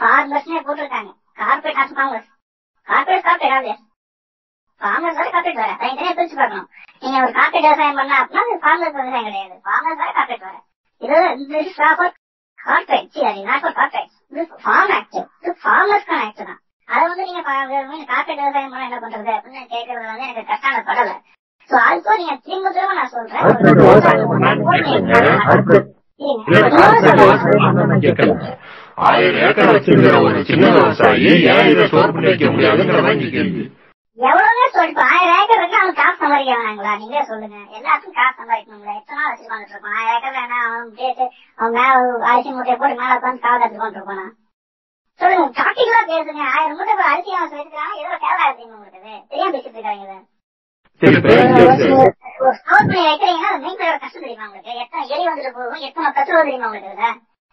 ஃபார்மர்ஸ்னே போட்டிருக்காங்க. கார்பரேட் ஃபார்மர்ஸ் கார்பரேட் கார்பரேட் ஆகுது ஃபார்மர்ஸ் வரை கார்பரேட் வர தனித்தனியா பிரிச்சு பார்க்கணும். நீங்க ஒரு கார்பரேட் விவசாயம் பண்ணா அப்படின்னா அது ஃபார்மர்ஸ் விவசாயம் கிடையாது. ஃபார்மர்ஸ் வரை கார்பரேட் வர இது is for corporate சரி not for corporate this farm act. இது ஃபார்மர்ஸ்க்கான ஆக்ட் தான். அதை வந்து நீங்க கார்பரேட் விவசாயம் பண்ண என்ன பண்றது அப்படின்னு கேட்கறது வந்து எனக்கு கஷ்டான படல சோ அதுக்கும் நீங்க திரும்ப திரும்ப நான் சொல்றேன். ஆயிரம் ஏக்கர் வச்சிருக்கிற ஒரு சின்ன விவசாயி ஏன் இதை ஸ்டோர் பண்ணி வைக்க முடியாதுங்கிறதா இங்க கேள்வி எவ்வளவுங்க சொல்லிட்டு ஆயிரம் ஏக்கர் இருக்கு அவன் காசு சம்பாதிக்க வேணாங்களா நீங்களே சொல்லுங்க. எல்லாத்துக்கும் காசு சம்பாதிக்கணுங்களா எத்தனை நாள் வச்சு வந்துட்டு இருப்பான்? ஆயிரம் ஏக்கர் வேணா அவன் பேசு அவன் மேல அரிசி மூட்டையை போட்டு மேல உட்காந்து காவல் கத்து கொண்டு இருப்பானா? சொல்லுங்க. டாபிக்லா பேசுங்க. ஆயிரம் மூட்டை அரிசி அவன் சொல்லிருக்கான் எதுல கேவலா இருக்கீங்க உங்களுக்கு. தெரியாம பேசிட்டு இருக்காங்க. ஒரு ஸ்டோர் பண்ணி வைக்கிறீங்கன்னா பிளேயர் கஷ்டம் தெரியுமா உங்களுக்கு? எத்தனை எலி வந்துட்டு போகும்? எத்தனை கத்துவ தெரியுமா உங்களுக்கு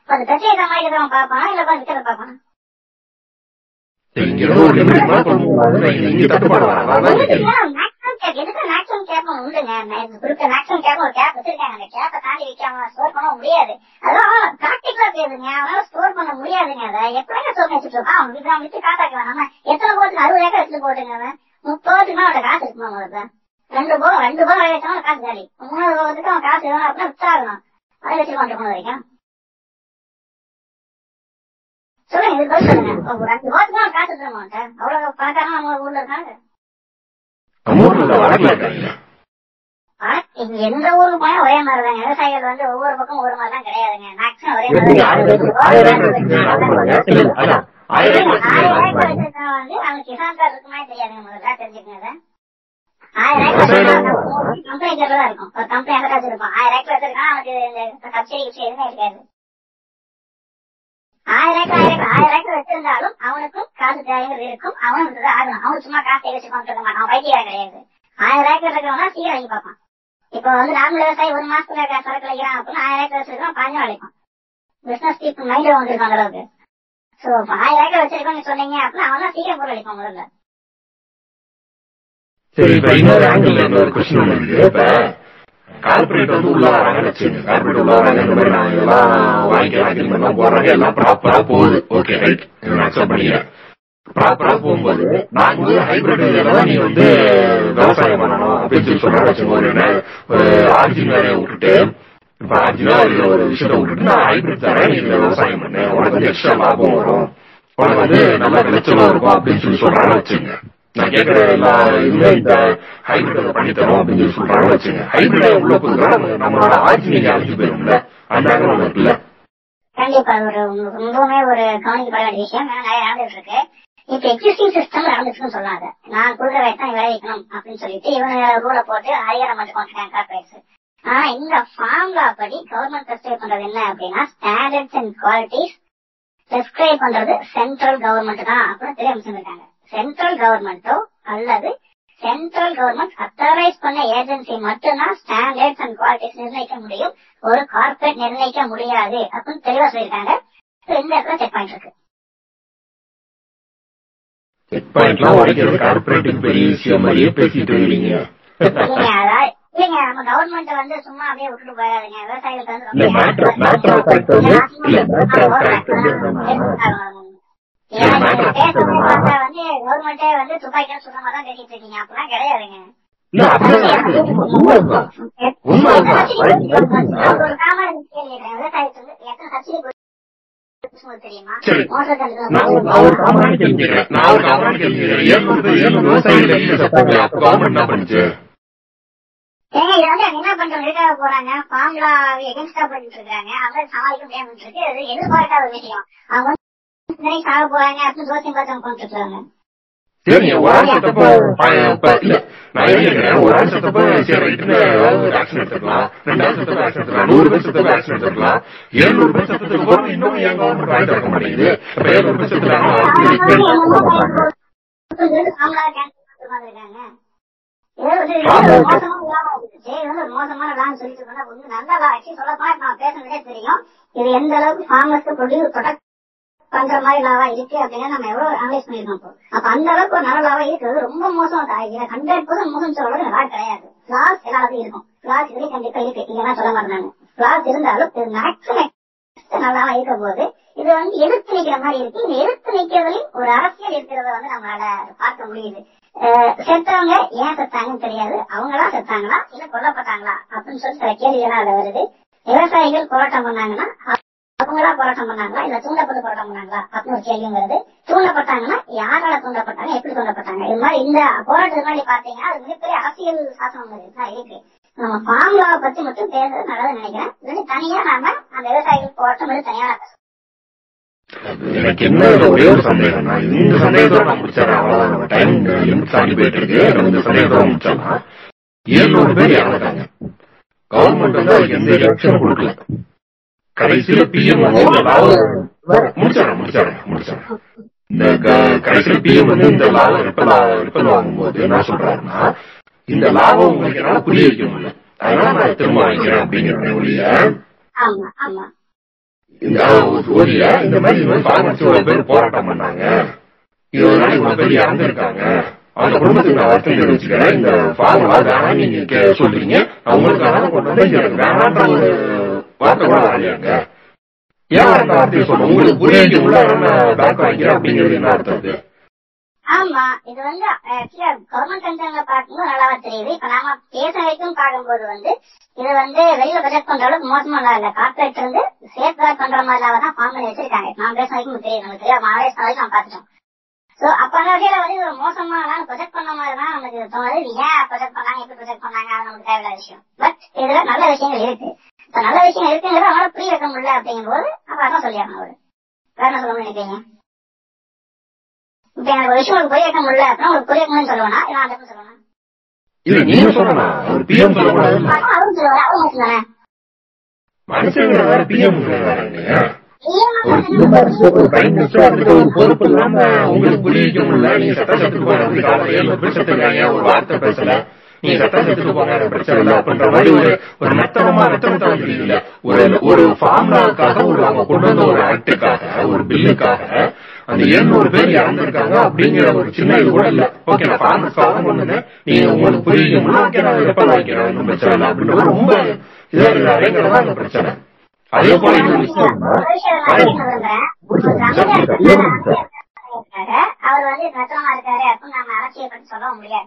சமாளிக்கிறவன் பாப்பானா இல்ல உட்காந்து விற்கிறத பாப்பானா. மேக்ஸிமம் கேப் எதுக்கு மேக்ஸிமம் கேப் உண்டுங்க? குறிப்பிட்ட மேக்ஸிமம் கேப் ஒரு கேப் வச்சிருக்காங்க அந்த கேப்பை தாண்டி வைக்காம ஸ்டோர் பண்ண முடியாது. அதான் பிராக்டிகலா பேசுங்க அவனால ஸ்டோர் பண்ண முடியாதுங்க அதை. எப்படிங்க ஸ்டோர் பண்ணி வச்சுட்டு வித்து எத்தனை போட்டுக்கு அறுபது ஏக்கர் வச்சுட்டு போட்டுங்க அவன்? முப்பதுக்கு மேல அவன் காசு இருக்குமா முதல்ல ரெண்டு போகம் ரெண்டு போகம் வச்சாலும் காசு காலி. மூணாவது போகத்துக்கு அவன் காசு வேணும் அப்படின்னா வித்தாகணும். அதை வச்சு கொண்டு போன வரைக்கும். சொல்லுங்க பதில் சொல்லுங்க ஒரு ரெண்டு போகத்துக்கு அவன் காசு தர மாட்டேன் அவ்வளவு பணக்காரன் நம்ம ஊர்ல இருக்காங்க. எந்த ஊருக்கு போனா ஒரே மாதிரி தாங்க விவசாயிகள் வந்து ஒவ்வொரு பக்கம் ஒரு மாதிரி தான் கிடையாதுங்க. மேக்ஸிமம் ஒரே மாதிரி ஆயிரம் ஏக்கர். வச்சிருக்கவன் வந்து அவனுக்கு கிசான் கார்டு இருக்குமா தெரியாதுங்க. முதல்ல தெரிஞ்சுக்கங்க. ஆயிரம் ஏக்கர் கம்பெனி தான் இருக்கும். கம்பெனி காசு இருக்கும் ஆயிரம் ஏக்கர் வச்சிருக்கான். அவனுக்கு இந்த சப்சிடி கிப்சிடி எதுவுமே இருக்காது. ஆயிரம் ஆயிரம் ஆயிரம் வச்சிருந்தாலும் அவனுக்கும் காசு தேவைகள் இருக்கும். அவனும் ஆகணும். அவன் சும்மா காசு வச்சுக்கோன்னு சொல்ல இருக்க மாட்டான். பைத்தியம் கிடையாது. ஆயிரம் ரூபாய்க்கு இருக்கிறவனா சீக்கிரம் வாங்கி பார்ப்பான். இப்போ வந்து நார்மல் விவசாயி ஒரு மாசத்துல சரக்கு வைக்கிறான் அப்படின்னா ஆயிரம் ரூபாய்க்கு வச்சிருக்கான் பாஞ்சு அழைப்பான். பிசினஸ் டீப் மைண்ட் வந்திருக்கும் அந்த அளவுக்கு. சோ ஆயிரம் ரூபாய்க்கு வச்சிருக்கோம்னு சொன்னீங்க அப்படின்னா அவன் தான் சீக்கிரம் பொருள் அளிப்பான் முதல்ல. சரி இப்ப இன்னொரு ஆங்கிள் இன்னொரு கொஸ்டின் இருக்கு இப்ப கார்பரேட் வந்து உள்ள வராங்கன்னு வச்சுங்க கார்பரேட் உள்ள வராங்க இந்த மாதிரி நாங்க எல்லாம் வாங்கிக்கலாம் அக்ரிமெண்ட் எல்லாம் போடுறாங்க எல்லாம் ப்ராப்பரா போகுது ஓகே ரைட் நான் அக்செப்ட் பண்ணிக்கிறேன் ப்ராப்பரா போகும்போது நாங்க வந்து ஹைபிரிட் இதெல்லாம் நீ வந்து விவசாயம் பண்ணணும் அப்படின்னு சொல்லி சொல்றாங்க வச்சுக்கோ ஒரு என்ன, ஆர்ஜின் வேலையை விட்டுட்டு இப்ப ஆர்ஜினா இருக்கிற ஒரு விஷயத்தை விட்டுட்டு நான் ஹைபிரிட் தரேன் நீ விவசாயம் பண்ணு உனக்கு வந்து எக்ஸ்ட்ரா லாபம் வரும் உனக்கு வந்து நல்ல விளைச்சலும் இருக்கும் அப்படின்னு சொல்லி சொல்றாங்க வச்சுங்க நான் கேட்கிற இந்த ஹைபிரிட் பண்ணி தரோம் அப்படின்னு சொல்லி சொல்றாங்க வச்சுங்க ஹைபிரிட் உள்ள நம்மளோட ஆர்ஜினிக் அழிஞ்சு போயிரும்ல ஒண்ணு இருக்குல்ல கண்டிப்பா ஒரு ரொம்பவுமே ஒரு கவனிக்கப்பட வேண்டிய விஷயம் ஏன்னா நிறைய நடந்துட்டு இருக்கு இப்ப எக்ஸிஸ்டிங் சிஸ்டம் நடந்துச்சுன்னு சொல்லாத நான் கொடுக்குற ரேட் தான் விளைவிக்கணும் அப்படின்னு சொல்லிட்டு இவங்க ரூலை போட்டு அதிகாரம் பண்ணி கொண்டுட்டாங்க கார்பரேட்ஸ் ஆனா இந்த ஃபார்முலா படி கவர்மெண்ட் பிரிஸ்கிரைப் பண்றது என்ன அப்படின்னா ஸ்டாண்டர்ட்ஸ் அண்ட் குவாலிட்டிஸ் பிரிஸ்கிரைப் பண்றது சென்ட்ரல் கவர்மெண்ட் தான். அப்படின்னு தெரிய அமைச்சிருக்காங்க சென்ட்ரல் கவர்மெண்ட்டோ அல்லது சென்ட்ரல் கவர்மெண்ட் அத்தரைஸ் பண்ண ஏஜென்சி மட்டும்தான் ஸ்டாண்டர்ட்ஸ் அண்ட் குவாலிட்டிஸ் நிர்ணயிக்க முடியும். ஒரு கார்பரேட் நிர்ணயிக்க முடியாது அப்படின்னு தெளிவா சொல்லியிருக்காங்க. இந்த இடத்துல செக் பாயிண்ட் இருக்கு. செக் பாயிண்ட்லாம் உடைக்கிறது கார்பரேட்டுக்கு பெரிய விஷயம் மாதிரியே பேசிட்டு இருக்கீங்க. இல்லைங்க அதாவது இல்லைங்க நம்ம கவர்மெண்ட் வந்து சும்மா அப்படியே விட்டுட்டு போயிடாதீங்க. விவசாயிகளுக்கு வந்து வந்து- கவர்மெண்டே வந்து துப்பாக்கின்னு சொல்ற மாதிரி தான் பேசிட்டு இருக்கீங்க அப்படிலாம் கிடையாதுங்க தெரியுமா? ஏங்க இது வந்து என்ன பண்றோம் இருக்க போறாங்க? ஃபார்முலா எகென்ஸ்டா பண்ணிட்டு இருக்காங்க. அவங்க சமாளிக்க முடியாம இருக்கு எதிர்பார்க்காத விஷயம். அவங்க மாதிரி சாக போறாங்க அப்படின்னு ஜோசியம் பார்த்து அவங்க சரி ஒரு ஆள் செத்தப்ப இல்ல நான் என்ன கேட்கிறேன் ஒரு ஆள் செத்தப்ப சரி ரைட்டுன்னு ஏதாவது ஆக்ஷன் எடுத்துக்கலாம் ரெண்டு ஆள் செத்தப்ப ஆக்ஷன் எடுத்துக்கலாம் நூறு பேர் செத்தப்ப ஆக்ஷன் எடுத்துக்கலாம் எழுநூறு பேர் செத்ததுக்கு அப்புறம் இன்னும் ஏன் கவர்மெண்ட் வாங்கி தர மாட்டேங்குது எழுநூறு பேர் ஒரு மோசமான லாபம் சொல்லிட்டு வந்து நல்ல ஆக்சுவலி சொல்ல நான் பேசுனதே தெரியும் இது எந்த அளவுக்கு ஃபார்மர்ஸ்க்கு ப்ரொடியூஸ் ப்ரொடக்ட் பண்ற மாதிரி லாவா இருக்கு அப்படின்னு நம்ம எவ்வளவு அனலைஸ் பண்ணிருக்கோம் இப்போ. அப்ப அந்த அளவுக்கு ஒரு நல்ல லாபம் இருக்குது ரொம்ப மோசம் ஹண்ட்ரட் பர்சன்ட் மோசம் சொல்றது லாஸ் கிடையாது. லாஸ் எல்லாத்தையும் இருக்கும். லாஸ் இதுலயும் கண்டிப்பா இருக்கு. இல்லைன்னா சொல்ல மாட்டாங்க பிளாஸ் இருந்தாலும் இது மேக்ஸிமம் நல்லா இருக்க போது இது வந்து எடுத்து நிக்கிற மாதிரி இருக்கு. இந்த எடுத்து நிக்கிறதுலயும் ஒரு அரசியல் இருக்கிறத வந்து நம்மளால பார்க்க முடியுது. செத்தவங்க ஏன் செத்தாங்கன்னு தெரியாது. அவங்களா செத்தாங்களா? இல்ல கொல்லப்பட்டாங்களா? அப்படின்னு சொல்லி சில கேள்விகள்லாம் அதுல வருது. விவசாயிகள் போராட்டம் பண்ணாங்கன்னா அவங்களா போராட்டம் பண்ணாங்களா? இல்ல தூண்டப்பட்டு போராட்டம் பண்ணாங்களா? அப்படின்னு ஒரு கேள்விங்கிறது. தூண்டப்பட்டாங்கன்னா யாரால தூண்டப்பட்டாங்க? எப்படி தூண்டப்பட்டாங்க? இது மாதிரி இந்த போராட்டத்துக்கு முன்னாடி பாத்தீங்கன்னா அது மிகப்பெரிய அரசியல் சாசனம் தான் இருக்கு. நம்ம ஃபார்முலாவை பத்தி மட்டும் பேசுறது நல்லதுன்னு நினைக்கிறேன். இது தனியா நாம அந்த விவசாயிகள் போராட்டம் வந்து தனியா பேசணும். எனக்கு என்ன ஒரே ஒரு சந்தேகம் இந்த சந்தேகத்தோட நான் முடிச்சிடறேன். அவ்வளவுதான். டைம் லிமிட் தாண்டி போயிட்டு இருக்கு. நம்ம இந்த சந்தேகத்தோட முடிச்சிடலாம். ஏழுநூறு பேர் இறந்துட்டாங்க. கவர்மெண்ட் வந்து அதுக்கு எந்த ரியாக்ஷனும் கொடுக்கல. கடைசியில பிஎம் வந்து இந்த லாவை முடிச்சிடறேன் முடிச்சிடறேன் முடிச்சிடறேன் இந்த க- கடைசியில பிஎம் வந்து இந்த லாவை ரிப்பல் ரிப்பல் வாங்கும்போது என்ன சொல்றாருன்னா இந்த லாபம் உங்களுக்கு என்னால புரிய வைக்க முடியல. அதனால நான் திரும்ப வாங்கிக்கிறேன் அப்படிங்கிற ஒழிய ஆமா ஆமா. இந்த ஒழிய இந்த மாதிரி இது மாதிரி பார்மர்ஸ் இவ்வளவு பேர் போராட்டம் பண்ணாங்க. இதனால இவ்வளவு பேர் இறந்துருக்காங்க. அந்த குடும்பத்துக்கு நான் வருத்தம் தெரிவிச்சுக்கிறேன். இந்த ஃபார்முலா வேணாம் நீங்க சொல்றீங்க. அவங்களுக்கு வேணாம் கொண்டு வந்து எனக்கு வேணான்ற ஒரு வார்த்தை ஏன் அந்த வார்த்தையை சொல்ல உங்களுக்கு புரிய வைக்க முடியல பேங்க் வாங்கிக்கிறேன் அப்படிங்கிறது என்ன அர்த்தம்? ஆமா இது வந்து ஆக்சுவலா கவர்மெண்ட் கன்சர்ன்ல பார்க்கும்போது நல்லாவா தெரியுது. இப்ப நாம பேச வைக்கும் பார்க்கும்போது வந்து இது வந்து வெளியில ப்ரொஜெக்ட் பண்ற அளவுக்கு மோசமா இல்ல. கார்பரேட் இருந்து சேஃப் கார்டு பண்ற மாதிரி தான் ஃபார்ம் பண்ணி வச்சிருக்காங்க. நான் பேச வைக்கும் தெரியும். நமக்கு தெரியும் மகாராஷ்டிரா வரைக்கும் நான் பார்த்துட்டோம். சோ அப்ப அந்த வகையில வந்து இது ஒரு மோசமா ப்ரொஜெக்ட் பண்ண மாதிரி தான் நமக்கு தோணுது. இது ஏன் ப்ரொஜெக்ட் பண்ணாங்க? எப்படி ப்ரொஜெக்ட் பண்ணாங்க? அது நமக்கு தேவையில்லாத விஷயம். பட் இதுல நல்ல விஷயங்கள் இருக்கு. நல்ல விஷயம் இருக்குங்கிறது அவனால புரிய வைக்க முடியல அப்படிங்கும் போது அப்ப அதான் சொல்லிடணும் அவரு. வேற என்ன சொல்லணும்னு நினைக்கிறீங்க? இப்ப எனக்கு ஒரு விஷயம் உங்களுக்கு புரிய வைக்க முடியல அப்படின்னா உங்களுக்கு புரிய வைக்கணும்னு சொல்லுவேனா? இல்ல அந்த சொல்லணும்? இல்ல நீங்க சொல்லலாம் ஒரு பிஎம் சொல்லக்கூடாது அவரும் சொல்லுவாரு. அவரும் வேற பிஎம் ஒரு மனுஷன் இல்லாம உங்களுக்கு புரிய வைக்க முடியல. நீங்க சட்டம் செத்துருக்காங்க ஒரு வார்த்தை பேசல. நீங்க சட்டம் செத்துட்டு போங்க பிரச்சனை இல்லை அப்படின்ற மாதிரி ஒரு ஒரு மெத்தனமா மெத்தனத்தை வந்துருக்கீங்க ஒரு ஒரு ஃபார்முலாவுக்காக ஒரு அவங்க கொண்டு வந்த ஒரு ஆக்டுக்காக ஒரு பில்லுக்காக அந்த எழுநூறு பேர் இறந்திருக்காங்க அப்படிங்கிற ஒரு சின்ன இது கூட இல்ல ஓகே நான் ஃபார்மர்ஸ்க்காக கொண்டு நீங்க உங்களுக்கு புரிய வைக்க முடியல ஓகே நான் ரெப்பல் வைக்கிறேன் ஒன்றும் பிரச்சனை இல்லை அப்படின்ற ரொம்ப இதா இருக்கிறாருங்கிறதா அந்த பிரச்சனை அதே போல இன்னொரு விஷயம் அவர் வந்து மெத்தனமா இருக்காரு அப்படின்னு நம்ம அரசியல் சொல்ல முடியாது.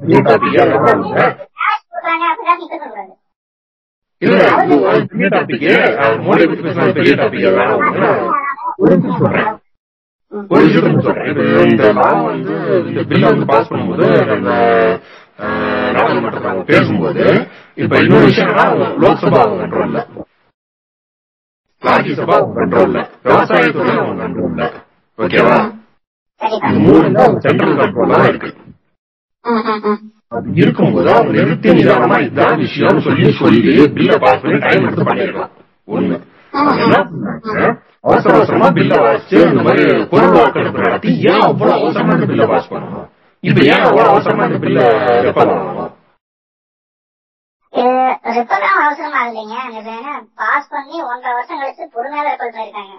பெரிய topic ஏ அதெல்லாம் இல்ல. Cash கொடுத்தாங்க அப்படிதான் நீங்க சொல்லக்கூடாது இல்ல அது அது பெரிய டாபிக் மோடி பத்தி பேசினா பெரிய டாபிக் அதெல்லாம் ஒண்ணு. ஒரு நிமிஷம் சொல்றேன். ஒரு விஷயம் சொல்றேன். இப்ப இந்த law வந்து இந்த பில்ல வந்து பாஸ் பண்ணும்போது அந்த அஹ், நாடாளுமன்றத்துல அவங்க பேசும்போது இப்ப இன்னொரு விஷயம் லோக்சபா அவங்க கண்ட்ரோல்ல ராஜ்யசபா அவங்க கண்ட்ரோல்ல விவசாயத்துறை அவங்க கண்ட்ரோல்ல ஓகேவா? மூணு சென்ட்ரல் கண்ட்ரோல் இருக்கு. இருக்கும்போது அவங்க நிறுத்தி நிதானமா இதுதான் விஷயம் சொல்லி சொல்லி பில்ல பாஸ் பண்ணி டைம் எடுத்து பண்ணிருக்கலாம் ஒண்ணு. அவசர அவசரமா பில்ல வாசிச்சு இந்த மாதிரி பொருள் வாக்கெடுப்பு நடத்தி ஏன் அவ்வளவு அவசரமா இந்த பில்ல பாஸ் பண்ணணும்? இப்ப ஏன் அவ்வளவு அவசரமா இந்த பில்ல ரெப்பல் இது ரிப்போர்ட் அவசரமா இல்லைங்க. என்ன பாஸ் பண்ணி ஒன்றரை வருஷம் கழிச்சு பொறுமையால ரிப்போர்ட் பண்ணிருக்காங்க.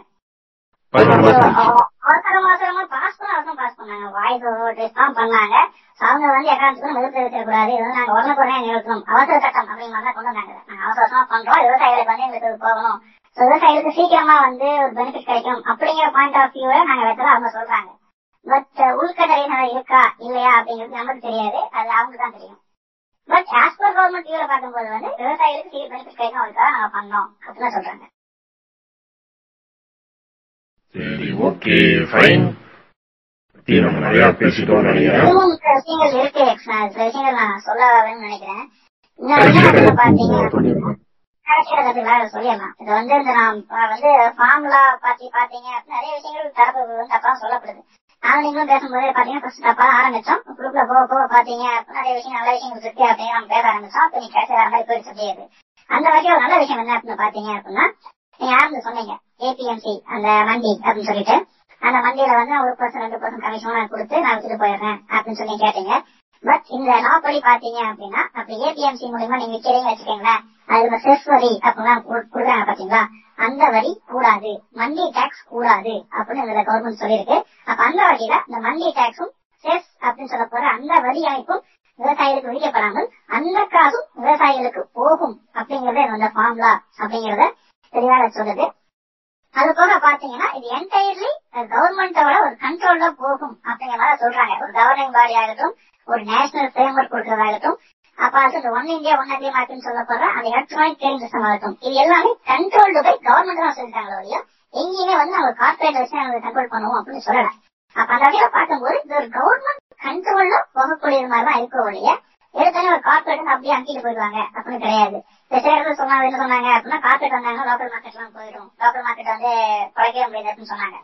அவசரம் அவசரமா. பாஸ் பண்ண அவசரம் பாஸ் பண்ணாங்க. வாய்ஸ் ஓவர் தான் பண்ணாங்க. அவங்க வந்து எக்காரணத்துக்கும் எதிர்த்து வைக்கக்கூடாது இது நாங்க உடனுக்குடனே நிறுத்தணும் அவசர சட்டம் அப்படிங்கிற மாதிரி கொண்டு வந்தாங்க. நாங்க அவசர அவசரமா பண்றோம். விவசாயிகளுக்கு வந்து எங்களுக்கு போகணும். விவசாயிகளுக்கு சீக்கிரமா வந்து ஒரு பெனிஃபிட் கிடைக்கும். அப்படிங்கிற பாயிண்ட் ஆஃப் வியூல நாங்க வச்சதா அவங்க சொல்றாங்க. பட் உள்கட்டளை இருக்கா இல்லையா அப்படிங்கிறது நமக்கு தெரியாது. அது அவங்களுக்கு தான் தெரியும். பட் ஆஸ் பர் கவர்மெண்ட் வியூல பார்க்கும்போது வந்து விவசாயிகளுக்கு சீக்கிரம் பெனிஃபிட் கிடைக்கும் அதுக்காக நாங்க பண்ணோம் அப்படின்னு சொல்றாங்க. சரி ஓகே ஃபைன் நம்ம நிறைய நினைக்கிறேன் இன்னும் விஷயங்கள் இருக்கு. நான் சில விஷயங்கள் நான் சொல்ல வரேன்னு நினைக்கிறேன். இன்னொரு விஷயம் பாத்தீங்க சொல்லிடலாம் இது வந்து இந்த நான் வந்து ஃபார்முலா பத்தி பாத்தீங்க அப்படின்னா நிறைய விஷயங்கள் தரப்பு தப்பா சொல்லப்படுது. நீங்களும் பேசும்போது பாத்தீங்கன்னா ஃபர்ஸ்ட் தப்பா ஆரம்பிச்சோம். குரூப்ல போக போக பாத்தீங்க நிறைய விஷயம் நல்ல விஷயங்கள் இருக்கு அப்படின்னு நம்ம பேச ஆரம்பிச்சோம். அப்ப நீ கடைசி வர மாதிரி போயிடுச்சு அப்படியே அந்த வகையில் ஒரு நல்ல விஷயம் என்ன அப்படின்னு பாத்தீங்க அப்படின்னா நீங்க ஆரம்பி சொன்னீங்க? ஏபிஎம்சி அந்த மண்டி அப்படின்னு சொல்லிட்டு. அந்த மண்டியில வந்து ஒரு பர்சன் ரெண்டு பர்சன்ட் கமிஷன் கொடுத்து நான் வச்சுட்டு போயிடுறேன் அப்படின்னு சொல்லி கேட்டீங்க. பட் இந்த லா படி பாத்தீங்க அப்படின்னா அப்படி ஏபிஎம்சி மூலியமா நீங்க விக்கிறீங்க வச்சுக்கீங்களேன். அதுல செஸ் வரி அப்படிலாம் கொடுக்குறாங்க பாத்தீங்களா? அந்த வரி கூடாது. மண்டி டாக்ஸ் கூடாது அப்படின்னு இதுல கவர்மெண்ட் சொல்லியிருக்கு. அப்ப அந்த வகையில இந்த மண்டி டாக்ஸும் செஸ் அப்படின்னு சொல்ல போற அந்த வரி அமைப்பும் விவசாயிகளுக்கு விதிக்கப்படாமல் அந்த காசும் விவசாயிகளுக்கு போகும் அப்படிங்கறத இந்த ஃபார்முலா அப்படிங்கறத தெளிவாக சொல்லுது அது போக பாத்தீங்கன்னா இது என்டையர்லி கவர்மெண்டோட ஒரு கண்ட்ரோல்ல போகும் அப்படிங்கிற மாதிரி சொல்றாங்க. ஒரு கவர்னிங் பாடி ஆகட்டும் ஒரு நேஷனல் ஃப்ரேம் ஒர்க் கொடுக்கறதாகட்டும் அப்ப அது ஒன் இந்தியா ஒன் அக்ரி மார்க்னு சொல்ல போற அந்த எலக்ட்ரானிக் ட்ரெயின் சிஸ்டம் ஆகட்டும். இது எல்லாமே கண்ட்ரோல்டு பை கவர்மெண்ட் தான் சொல்லிட்டாங்க ஒழிய எங்கேயுமே வந்து நம்ம கார்பரேட் வச்சு நாங்க கண்ட்ரோல் பண்ணுவோம் அப்படின்னு சொல்லல. அப்ப அந்த வகையில பார்க்கும்போது இது ஒரு கவர்மெண்ட் கண்ட்ரோல்ல போகக்கூடிய மாதிரி தான் இருக்க ஒழிய எடுத்தோடனே ஒரு கார்பரேட் அப்படியே அங்கிட்டு போயிடுவாங்க அப்படின்னு கிடையாது. இந்த சொன்னாங்க என்ன சொன்னாங்க அப்படின்னா கார்பரேட் வந்தாங்க லோக்கல் மார்க்கெட் எல்லாம் போயிடும். லோக்கல் மார்க்கெட் வந்து குறைக்கவே முடியாது அப்படின்னு சொன்னாங்க.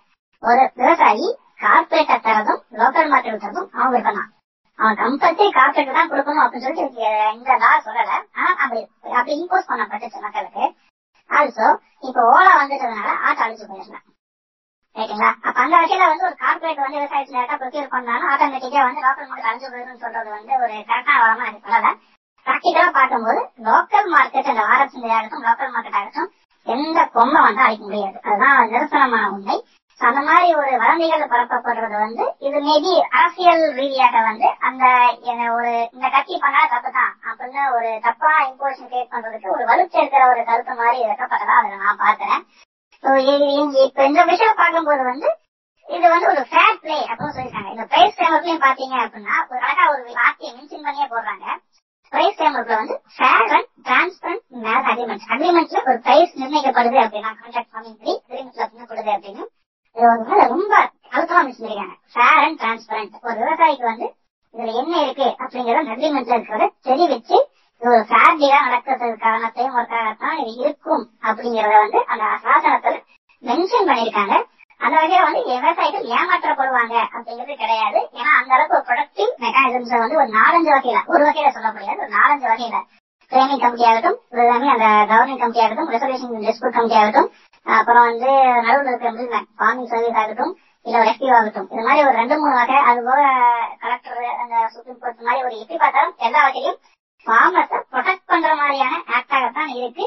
ஒரு விவசாயி கார்பரேட்டை தரதும் லோக்கல் மார்க்கெட் தரதும் அவன் விருப்பம் அவன் கம்பல்சரி கார்பரேட் தான் கொடுக்கணும் அப்படின்னு சொல்லிட்டு இந்த லா சொல்லல. ஆனா அப்படி அப்படி இம்போஸ் பண்ணப்பட்டுச்சு மக்களுக்கு. ஆல்சோ இப்போ ஓலா வந்துட்டதுனால ஆட்டோ அழிச்சு போயிருந்தேன் ரைட்டுங்களா அப்ப அந்த வகையில வந்து ஒரு கார்பரேட் வந்து விவசாயத்துல டேரக்டா ப்ரொக்யூர் பண்ணாலும் ஆட்டோமேட்டிக்கா வந்து லோக்கல் மார்க்கெட் அழிஞ்சு போயிடும் சொல்றது வந்து ஒரு கரெக்டான வரமா எனக்கு சொல்லல. பிராக்டிகலா பார்க்கும்போது லோக்கல் மார்க்கெட் அந்த ஆர்எஸ் ஆகட்டும் லோக்கல் மார்க்கெட் ஆகட்டும் எந்த கொம்பை வந்து அழிக்க முடியாது. அதுதான் நிரசனமான உண்மை. அந்த மாதிரி ஒரு வதந்திகள் பரப்பப்படுறது வந்து இது மேபி அரசியல் ரீதியாக வந்து அந்த ஒரு இந்த கட்சி பண்ணா தப்பு தான் அப்படின்னு ஒரு தப்பா இம்போசிஷன் கிரியேட் பண்றதுக்கு ஒரு வலுச்சேர்க்கிற ஒரு கருத்து மாதிரி இருக்கப்பட்டதா அதுல நான் பாக்குறேன் இப்ப இந்த விஷயம் பார்க்கும்போது வந்து இது வந்து ஒரு ஃபேர் பிளே அப்படின்னு சொல்லிருக்காங்க இந்த பிளேஸ் ஃப்ரேம்வொர்க்லயும் பாத்தீங்க அப்படின்னா ஒரு அழகா ஒரு வார்த்தையை மென்ஷன் பண்ணியே போடுறாங்க. பிரைஸ் ஃப்ரேம்வொர்க்ல வந்து ஃபேர் அண்ட் டிரான்ஸ்பரண்ட் மேல் அக்ரிமெண்ட் அக்ரிமெண்ட்ல ஒரு பிரைஸ் நிர்ணயிக்கப்படுது அப்படின்னா கான்ட்ராக்ட் ஃபார்மிங் படி அக்ரிமெண்ட்ல பண்ணப்படுது அப்படின்னு. இது ரொம்ப அழுத்தமா சொல்லிருக்காங்க ஃபேர் அண்ட் டிரான்ஸ்பரண்ட் ஒரு விவசாயிக்கு வந்து இதுல என்ன இருக்கு அப்படிங்கறத அக்ரிமெண்ட்ல இருக்கிறத தெரிவிச்சு இது ஒரு ஃபேர் டீலா நடக்கிறதுக்கான ஃப்ரேம் ஒர்க்காகத்தான் இது இருக்கும் அப்படிங்கறத வந்து அந்த சாசனத்துல மென்ஷன் பண்ணிருக்காங்க. அந்த வகையில வந்து விவசாயிகள் ஏமாற்றப்படுவாங்க அப்படிங்கிறது கிடையாது. ஏன்னா அந்த அளவுக்கு ப்ரொடக்டிவ் மெக்கானிசம்ஸ் வந்து ஒரு நாலஞ்சு வகையில ஒரு வகையில சொல்ல முடியாது ஒரு நாலஞ்சு வகையில. ட்ரைனிங் கமிட்டி ஆகட்டும் எல்லாமே அந்த கவர்னிங் கமிட்டி ஆகட்டும் ரிசர்வேஷன் டிஸ்பியூட் கமிட்டி ஆகட்டும் அப்புறம் வந்து நடுவில் இருக்கிற மிடில்மேன் ஃபார்மிங் சர்வீஸ் ஆகட்டும் இல்ல ஒரு எஃப்டிஓ ஆகட்டும். இது மாதிரி ஒரு ரெண்டு மூணு வகை அது போக கலெக்டர் அந்த சுப்ரீம் கோர்ட் மாதிரி ஒரு எப்படி பார்த்தாலும் எல்லா வகையிலும் ஃபார்மர்ஸை ப்ரொடெக்ட் பண்ற மாதிரியான ஆக்டாகத்தான் இருக்கு.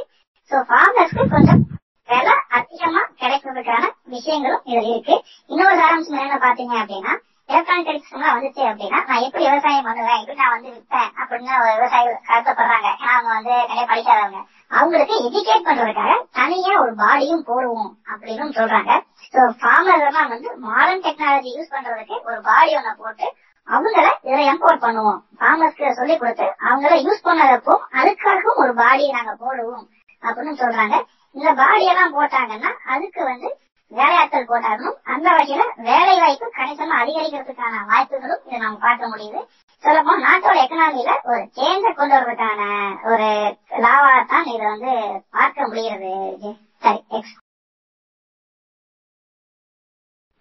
ஸோ ஃபார்மர்ஸ்க்கு கொஞ்சம் விலை அதிகமா கிடைக்கிறதுக்கான விஷயங்களும் இதுல இருக்கு. இன்னொரு சாராம்சம் என்ன பாத்தீங்க அப்படின்னா எலக்ட்ரானிக்ஸ் எல்லாம் வந்துச்சு அப்படின்னா நான் எப்படி விவசாயம் பண்ணுவேன் எப்படி நான் வந்து விற்பேன் அப்படின்னு ஒரு விவசாயிகள் கருத்தப்படுறாங்க. ஏன்னா அவங்க வந்து நிறைய படிக்காதவங்க. அவங்களுக்கு எஜுகேட் பண்றதுக்காக தனியா ஒரு பாடியும் போடுவோம் அப்படின்னு சொல்றாங்க. சோ ஃபார்மர் எல்லாம் வந்து மாடர்ன் டெக்னாலஜி யூஸ் பண்றதுக்கு ஒரு பாடி ஒண்ணு போட்டு அவங்கள இதுல எம்பவர் பண்ணுவோம். ஃபார்மர்ஸ்க்கு சொல்லி கொடுத்து அவங்கள யூஸ் பண்ணதப்போ அதுக்காகவும் ஒரு பாடியை நாங்க போடுவோம். அப்படின்னு சொல்றாங்க. இந்த பாடியெல்லாம் போட்டாங்கன்னா அதுக்கு வந்து வேலையாட்கள் போட்டாகணும். அந்த வகையில வேலை வாய்ப்பு கணிசமா அதிகரிக்கிறதுக்கான வாய்ப்புகளும் இதை நம்ம பார்க்க முடியுது. சொல்லப்போ நாட்டோட எக்கனாமியில ஒரு சேஞ்ச கொண்டு வர்றதுக்கான ஒரு லாவா தான் இதை வந்து பார்க்க முடிகிறது. சரி எக்ஸ்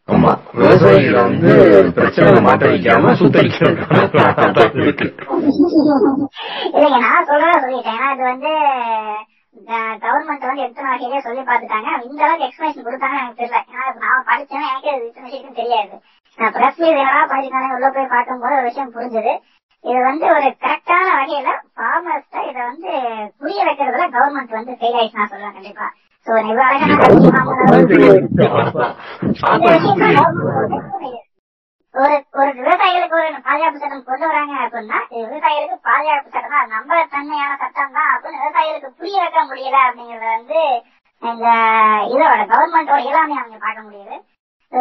ஆமா. விவசாயிகளை வந்து பிரச்சனை மாட்ட வைக்காம இருக்கு. இல்லைங்க நான் சொல்றதா சொல்லிட்டேன். ஏன்னா இது வந்து கவர்மெண்ட் வந்து எத்தனை வகையிலே சொல்லி பார்த்துட்டாங்க. இந்த அளவுக்கு எக்ஸ்பிளேஷன் கொடுத்தாங்க எனக்கு தெரியல. ஏன்னா நான் படிச்சேன் எனக்கு இத்தனை விஷயம் தெரியாது. நான் பிரஸ் மீது என்னடா படிச்சானே உள்ள போய் பார்க்கும்போது ஒரு விஷயம் புரிஞ்சுது. இது வந்து ஒரு கரெக்டான வகையில ஃபார்மர்ஸ் இதை வந்து புரிய வைக்கிறதுல கவர்மெண்ட் வந்து ஃபெயில் ஆயிடுச்சு நான் சொல்லுவேன் கண்டிப்பா. சோ இவ்வளவு ஒரு ஒரு விவசாயிகளுக்கு ஒரு பாதுகாப்பு சட்டம் கொண்டு வராங்க அப்படின்னா விவசாயிகளுக்கு பாதுகாப்பு சட்டம் தான் நம்ப தன்மையான சட்டம் தான் அப்படின்னு விவசாயிகளுக்கு புரிய வைக்க முடியல அப்படிங்கறத வந்து இந்த இதோட கவர்மெண்டோட இயலாமை அவங்க பார்க்க முடியுது.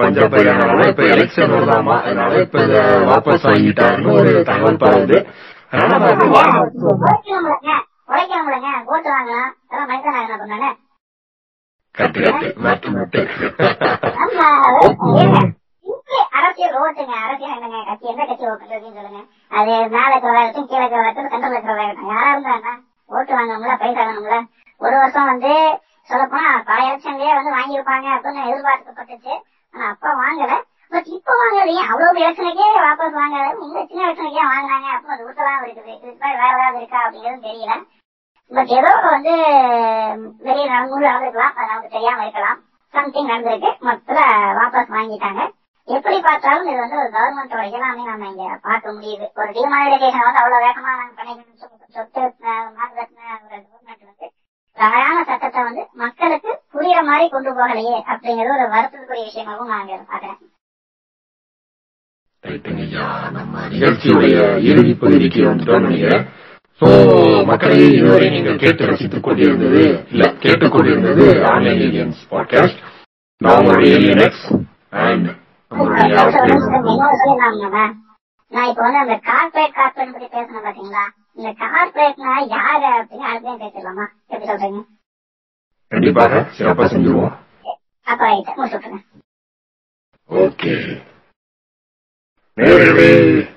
பஞ்சாப் ஹரியானால இப்ப எலெக்ஷன் வருதாமா? அதனால இப்ப இத வாபஸ் வாங்கிட்டாருன்னு ஒரு தகவல் பரவுது. அதனால உழைக்கிறவங்களங்க ஓட்டு வாங்கலாம். மனிதன் என்ன பண்ணாங்க கட்டு கட்டு மாட்டு மாட்டு அரசியல் ஓட்டுங்க அரசியல் என்னங்க கட்சி எந்த கட்சி ஓட்டுறதுன்னு சொல்லுங்க. அது மேல இருக்கிறதாகட்டும் கீழே இருக்கிறதாகட்டும் சென்ட்ரல் இருக்கிறதாகட்டும் யாரா இருந்தா ஓட்டு வாங்கணும்ல பைசா வேணும்ல ஒரு வருஷம் வந்து சொல்ல போனா பல எலெக்ஷன்லயே வந்து வாங்கியிருப்பாங்க அப்படின்னு எதிர்பார்க்கப்பட்டுச்சு ஆனா அப்ப வாங்கல. பட் இப்ப வாங்கலையே அவ்வளவு எலெக்ஷனுக்கே வாபஸ் வாங்காத இந்த சின்ன எலெக்ஷனுக்கே வாங்கினாங்க அப்ப அது ஊட்டலாம் இருக்குது. இதுக்கு வேற ஏதாவது இருக்கா அப்படிங்கிறது தெரியல. பட் ஏதோ வந்து வெளியே நடந்து நடந்திருக்கலாம் அது நமக்கு தெரியாம இருக்கலாம். சம்திங் நடந்திருக்கு. மொத்தத்துல வாபஸ் வாங்கிட்டாங்க. எப்படி பார்த்தாலும் இது வந்து ஒரு கவர்மெண்டோட எல்லாமே நம்ம இங்க பார்க்க முடியுது. ஒரு டிமானிடைசேஷன் வந்து அவ்வளவு வேகமா நாங்க பண்ணிக்கணும் சொத்து மார்க்கெட்ன ஒரு கவர்மெண்ட் வந்து தவறான சட்டத்தை வந்து மக்களுக்கு புரியுற மாதிரி கொண்டு போகலையே அப்படிங்கறது ஒரு வருத்தத்துக்குரிய விஷயமாகவும் நான் பாக்குறேன் நம்ம நிகழ்ச்சியுடைய இறுதி பகுதிக்கு வந்துட்டோம் நினைக்கிறேன் சோ மக்களே இதுவரை நீங்கள் கேட்டு ரசித்துக் கொண்டிருந்தது இல்ல கேட்டுக் கொண்டிருந்தது ஆன்லைன் ஏலியன்ஸ் பாட்காஸ்ட் நான் உங்களுடைய ஏலியனெக்ஸ் அண்ட் நான் இப்ப வந்து அந்த கார்பரேட் கார்பரேட் பத்தி பேசணும் பாத்தீங்களா? இந்த கார்பரேட்னா யாரு அப்படின்னு யாருக்கும் பேசிடலாமா எப்படி சொல்றீங்க? கண்டிப்பாக சிறப்பா செஞ்சுருவோம். அப்ப ரைட் முடிச்சு விட்டுருங்க. ஓகே. நேரவே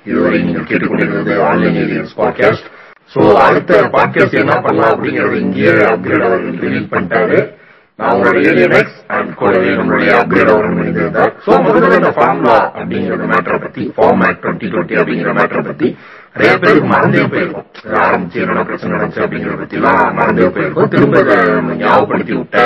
இதுவரை நீங்கள் கேட்டுக்கொண்டிருந்தது ஆன்லைன் ஏலியன்ஸ் பாட்காஸ்ட் சோ அடுத்த பாட்காஸ்ட் என்ன பண்ணலாம் அப்படிங்கறது இங்கேயே அப்கிரேட் அவர் ரிலீஸ் பண்ணிட்டாரு. நான் உங்களோட ஏலியனெக்ஸ் அண்ட் கூடவே நம்மளுடைய அப்கிரேட் அவர் பண்ணியிருந்தார் சோ முதல்ல இந்த ஃபார்முலா அப்படிங்கிற மேட்டரை பத்தி ஃபார்மேட் டுவெண்ட்டி டுவெண்ட்டி அப்படிங்கிற மேட்டரை பத்தி நிறைய பேருக்கு மறந்தே போயிருக்கும். ஆரம்பிச்சு என்னென்ன பிரச்சனை நடந்துச்சு அப்படிங்கிற பத்தி எல்லாம் மறந்தே போயிருக்கும். திரும்ப ஞாபகப்படுத்தி விட்ட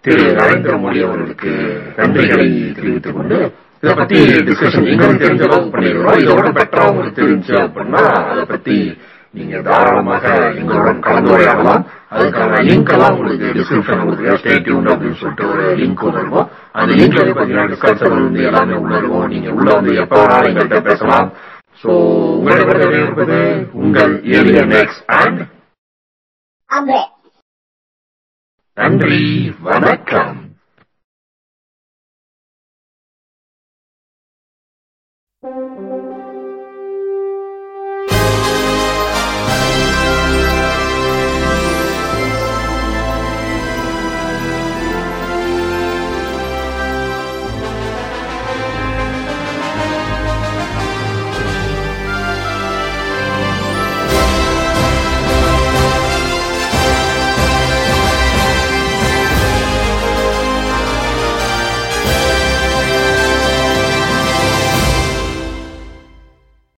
திரு நரேந்திர மோடி அவர்களுக்கு நன்றிகளை தெரிவித்துக் கொண்டு இதை பத்தி டிஸ்கஷன் எங்களுக்கு தெரிஞ்ச அளவுக்கு பண்ணிடுறோம். இதோட பெட்டரா உங்களுக்கு தெரிஞ்சு அப்படின்னா அதை பத்தி நீங்க தாராளமாக எங்களுடன் கலந்துரையாடலாம். அதுக்கான லிங்க் எல்லாம் உங்களுக்கு டிஸ்கிரிப்ஷன் உங்களுக்கு ஸ்டே டியூன் அப்படின்னு சொல்லிட்டு ஒரு லிங்க் ஒன்று இருக்கும். அந்த லிங்க்ல வந்து பாத்தீங்கன்னா டிஸ்கஷன் வந்து எல்லாமே உள்ள இருக்கும். நீங்க உள்ள வந்து எப்ப வேணாலும் எங்கள்கிட்ட பேசலாம். சோ உங்களிடம் இருப்பது உங்கள் ஏலியன் எக்ஸ் அண்ட் நன்றி. வணக்கம்.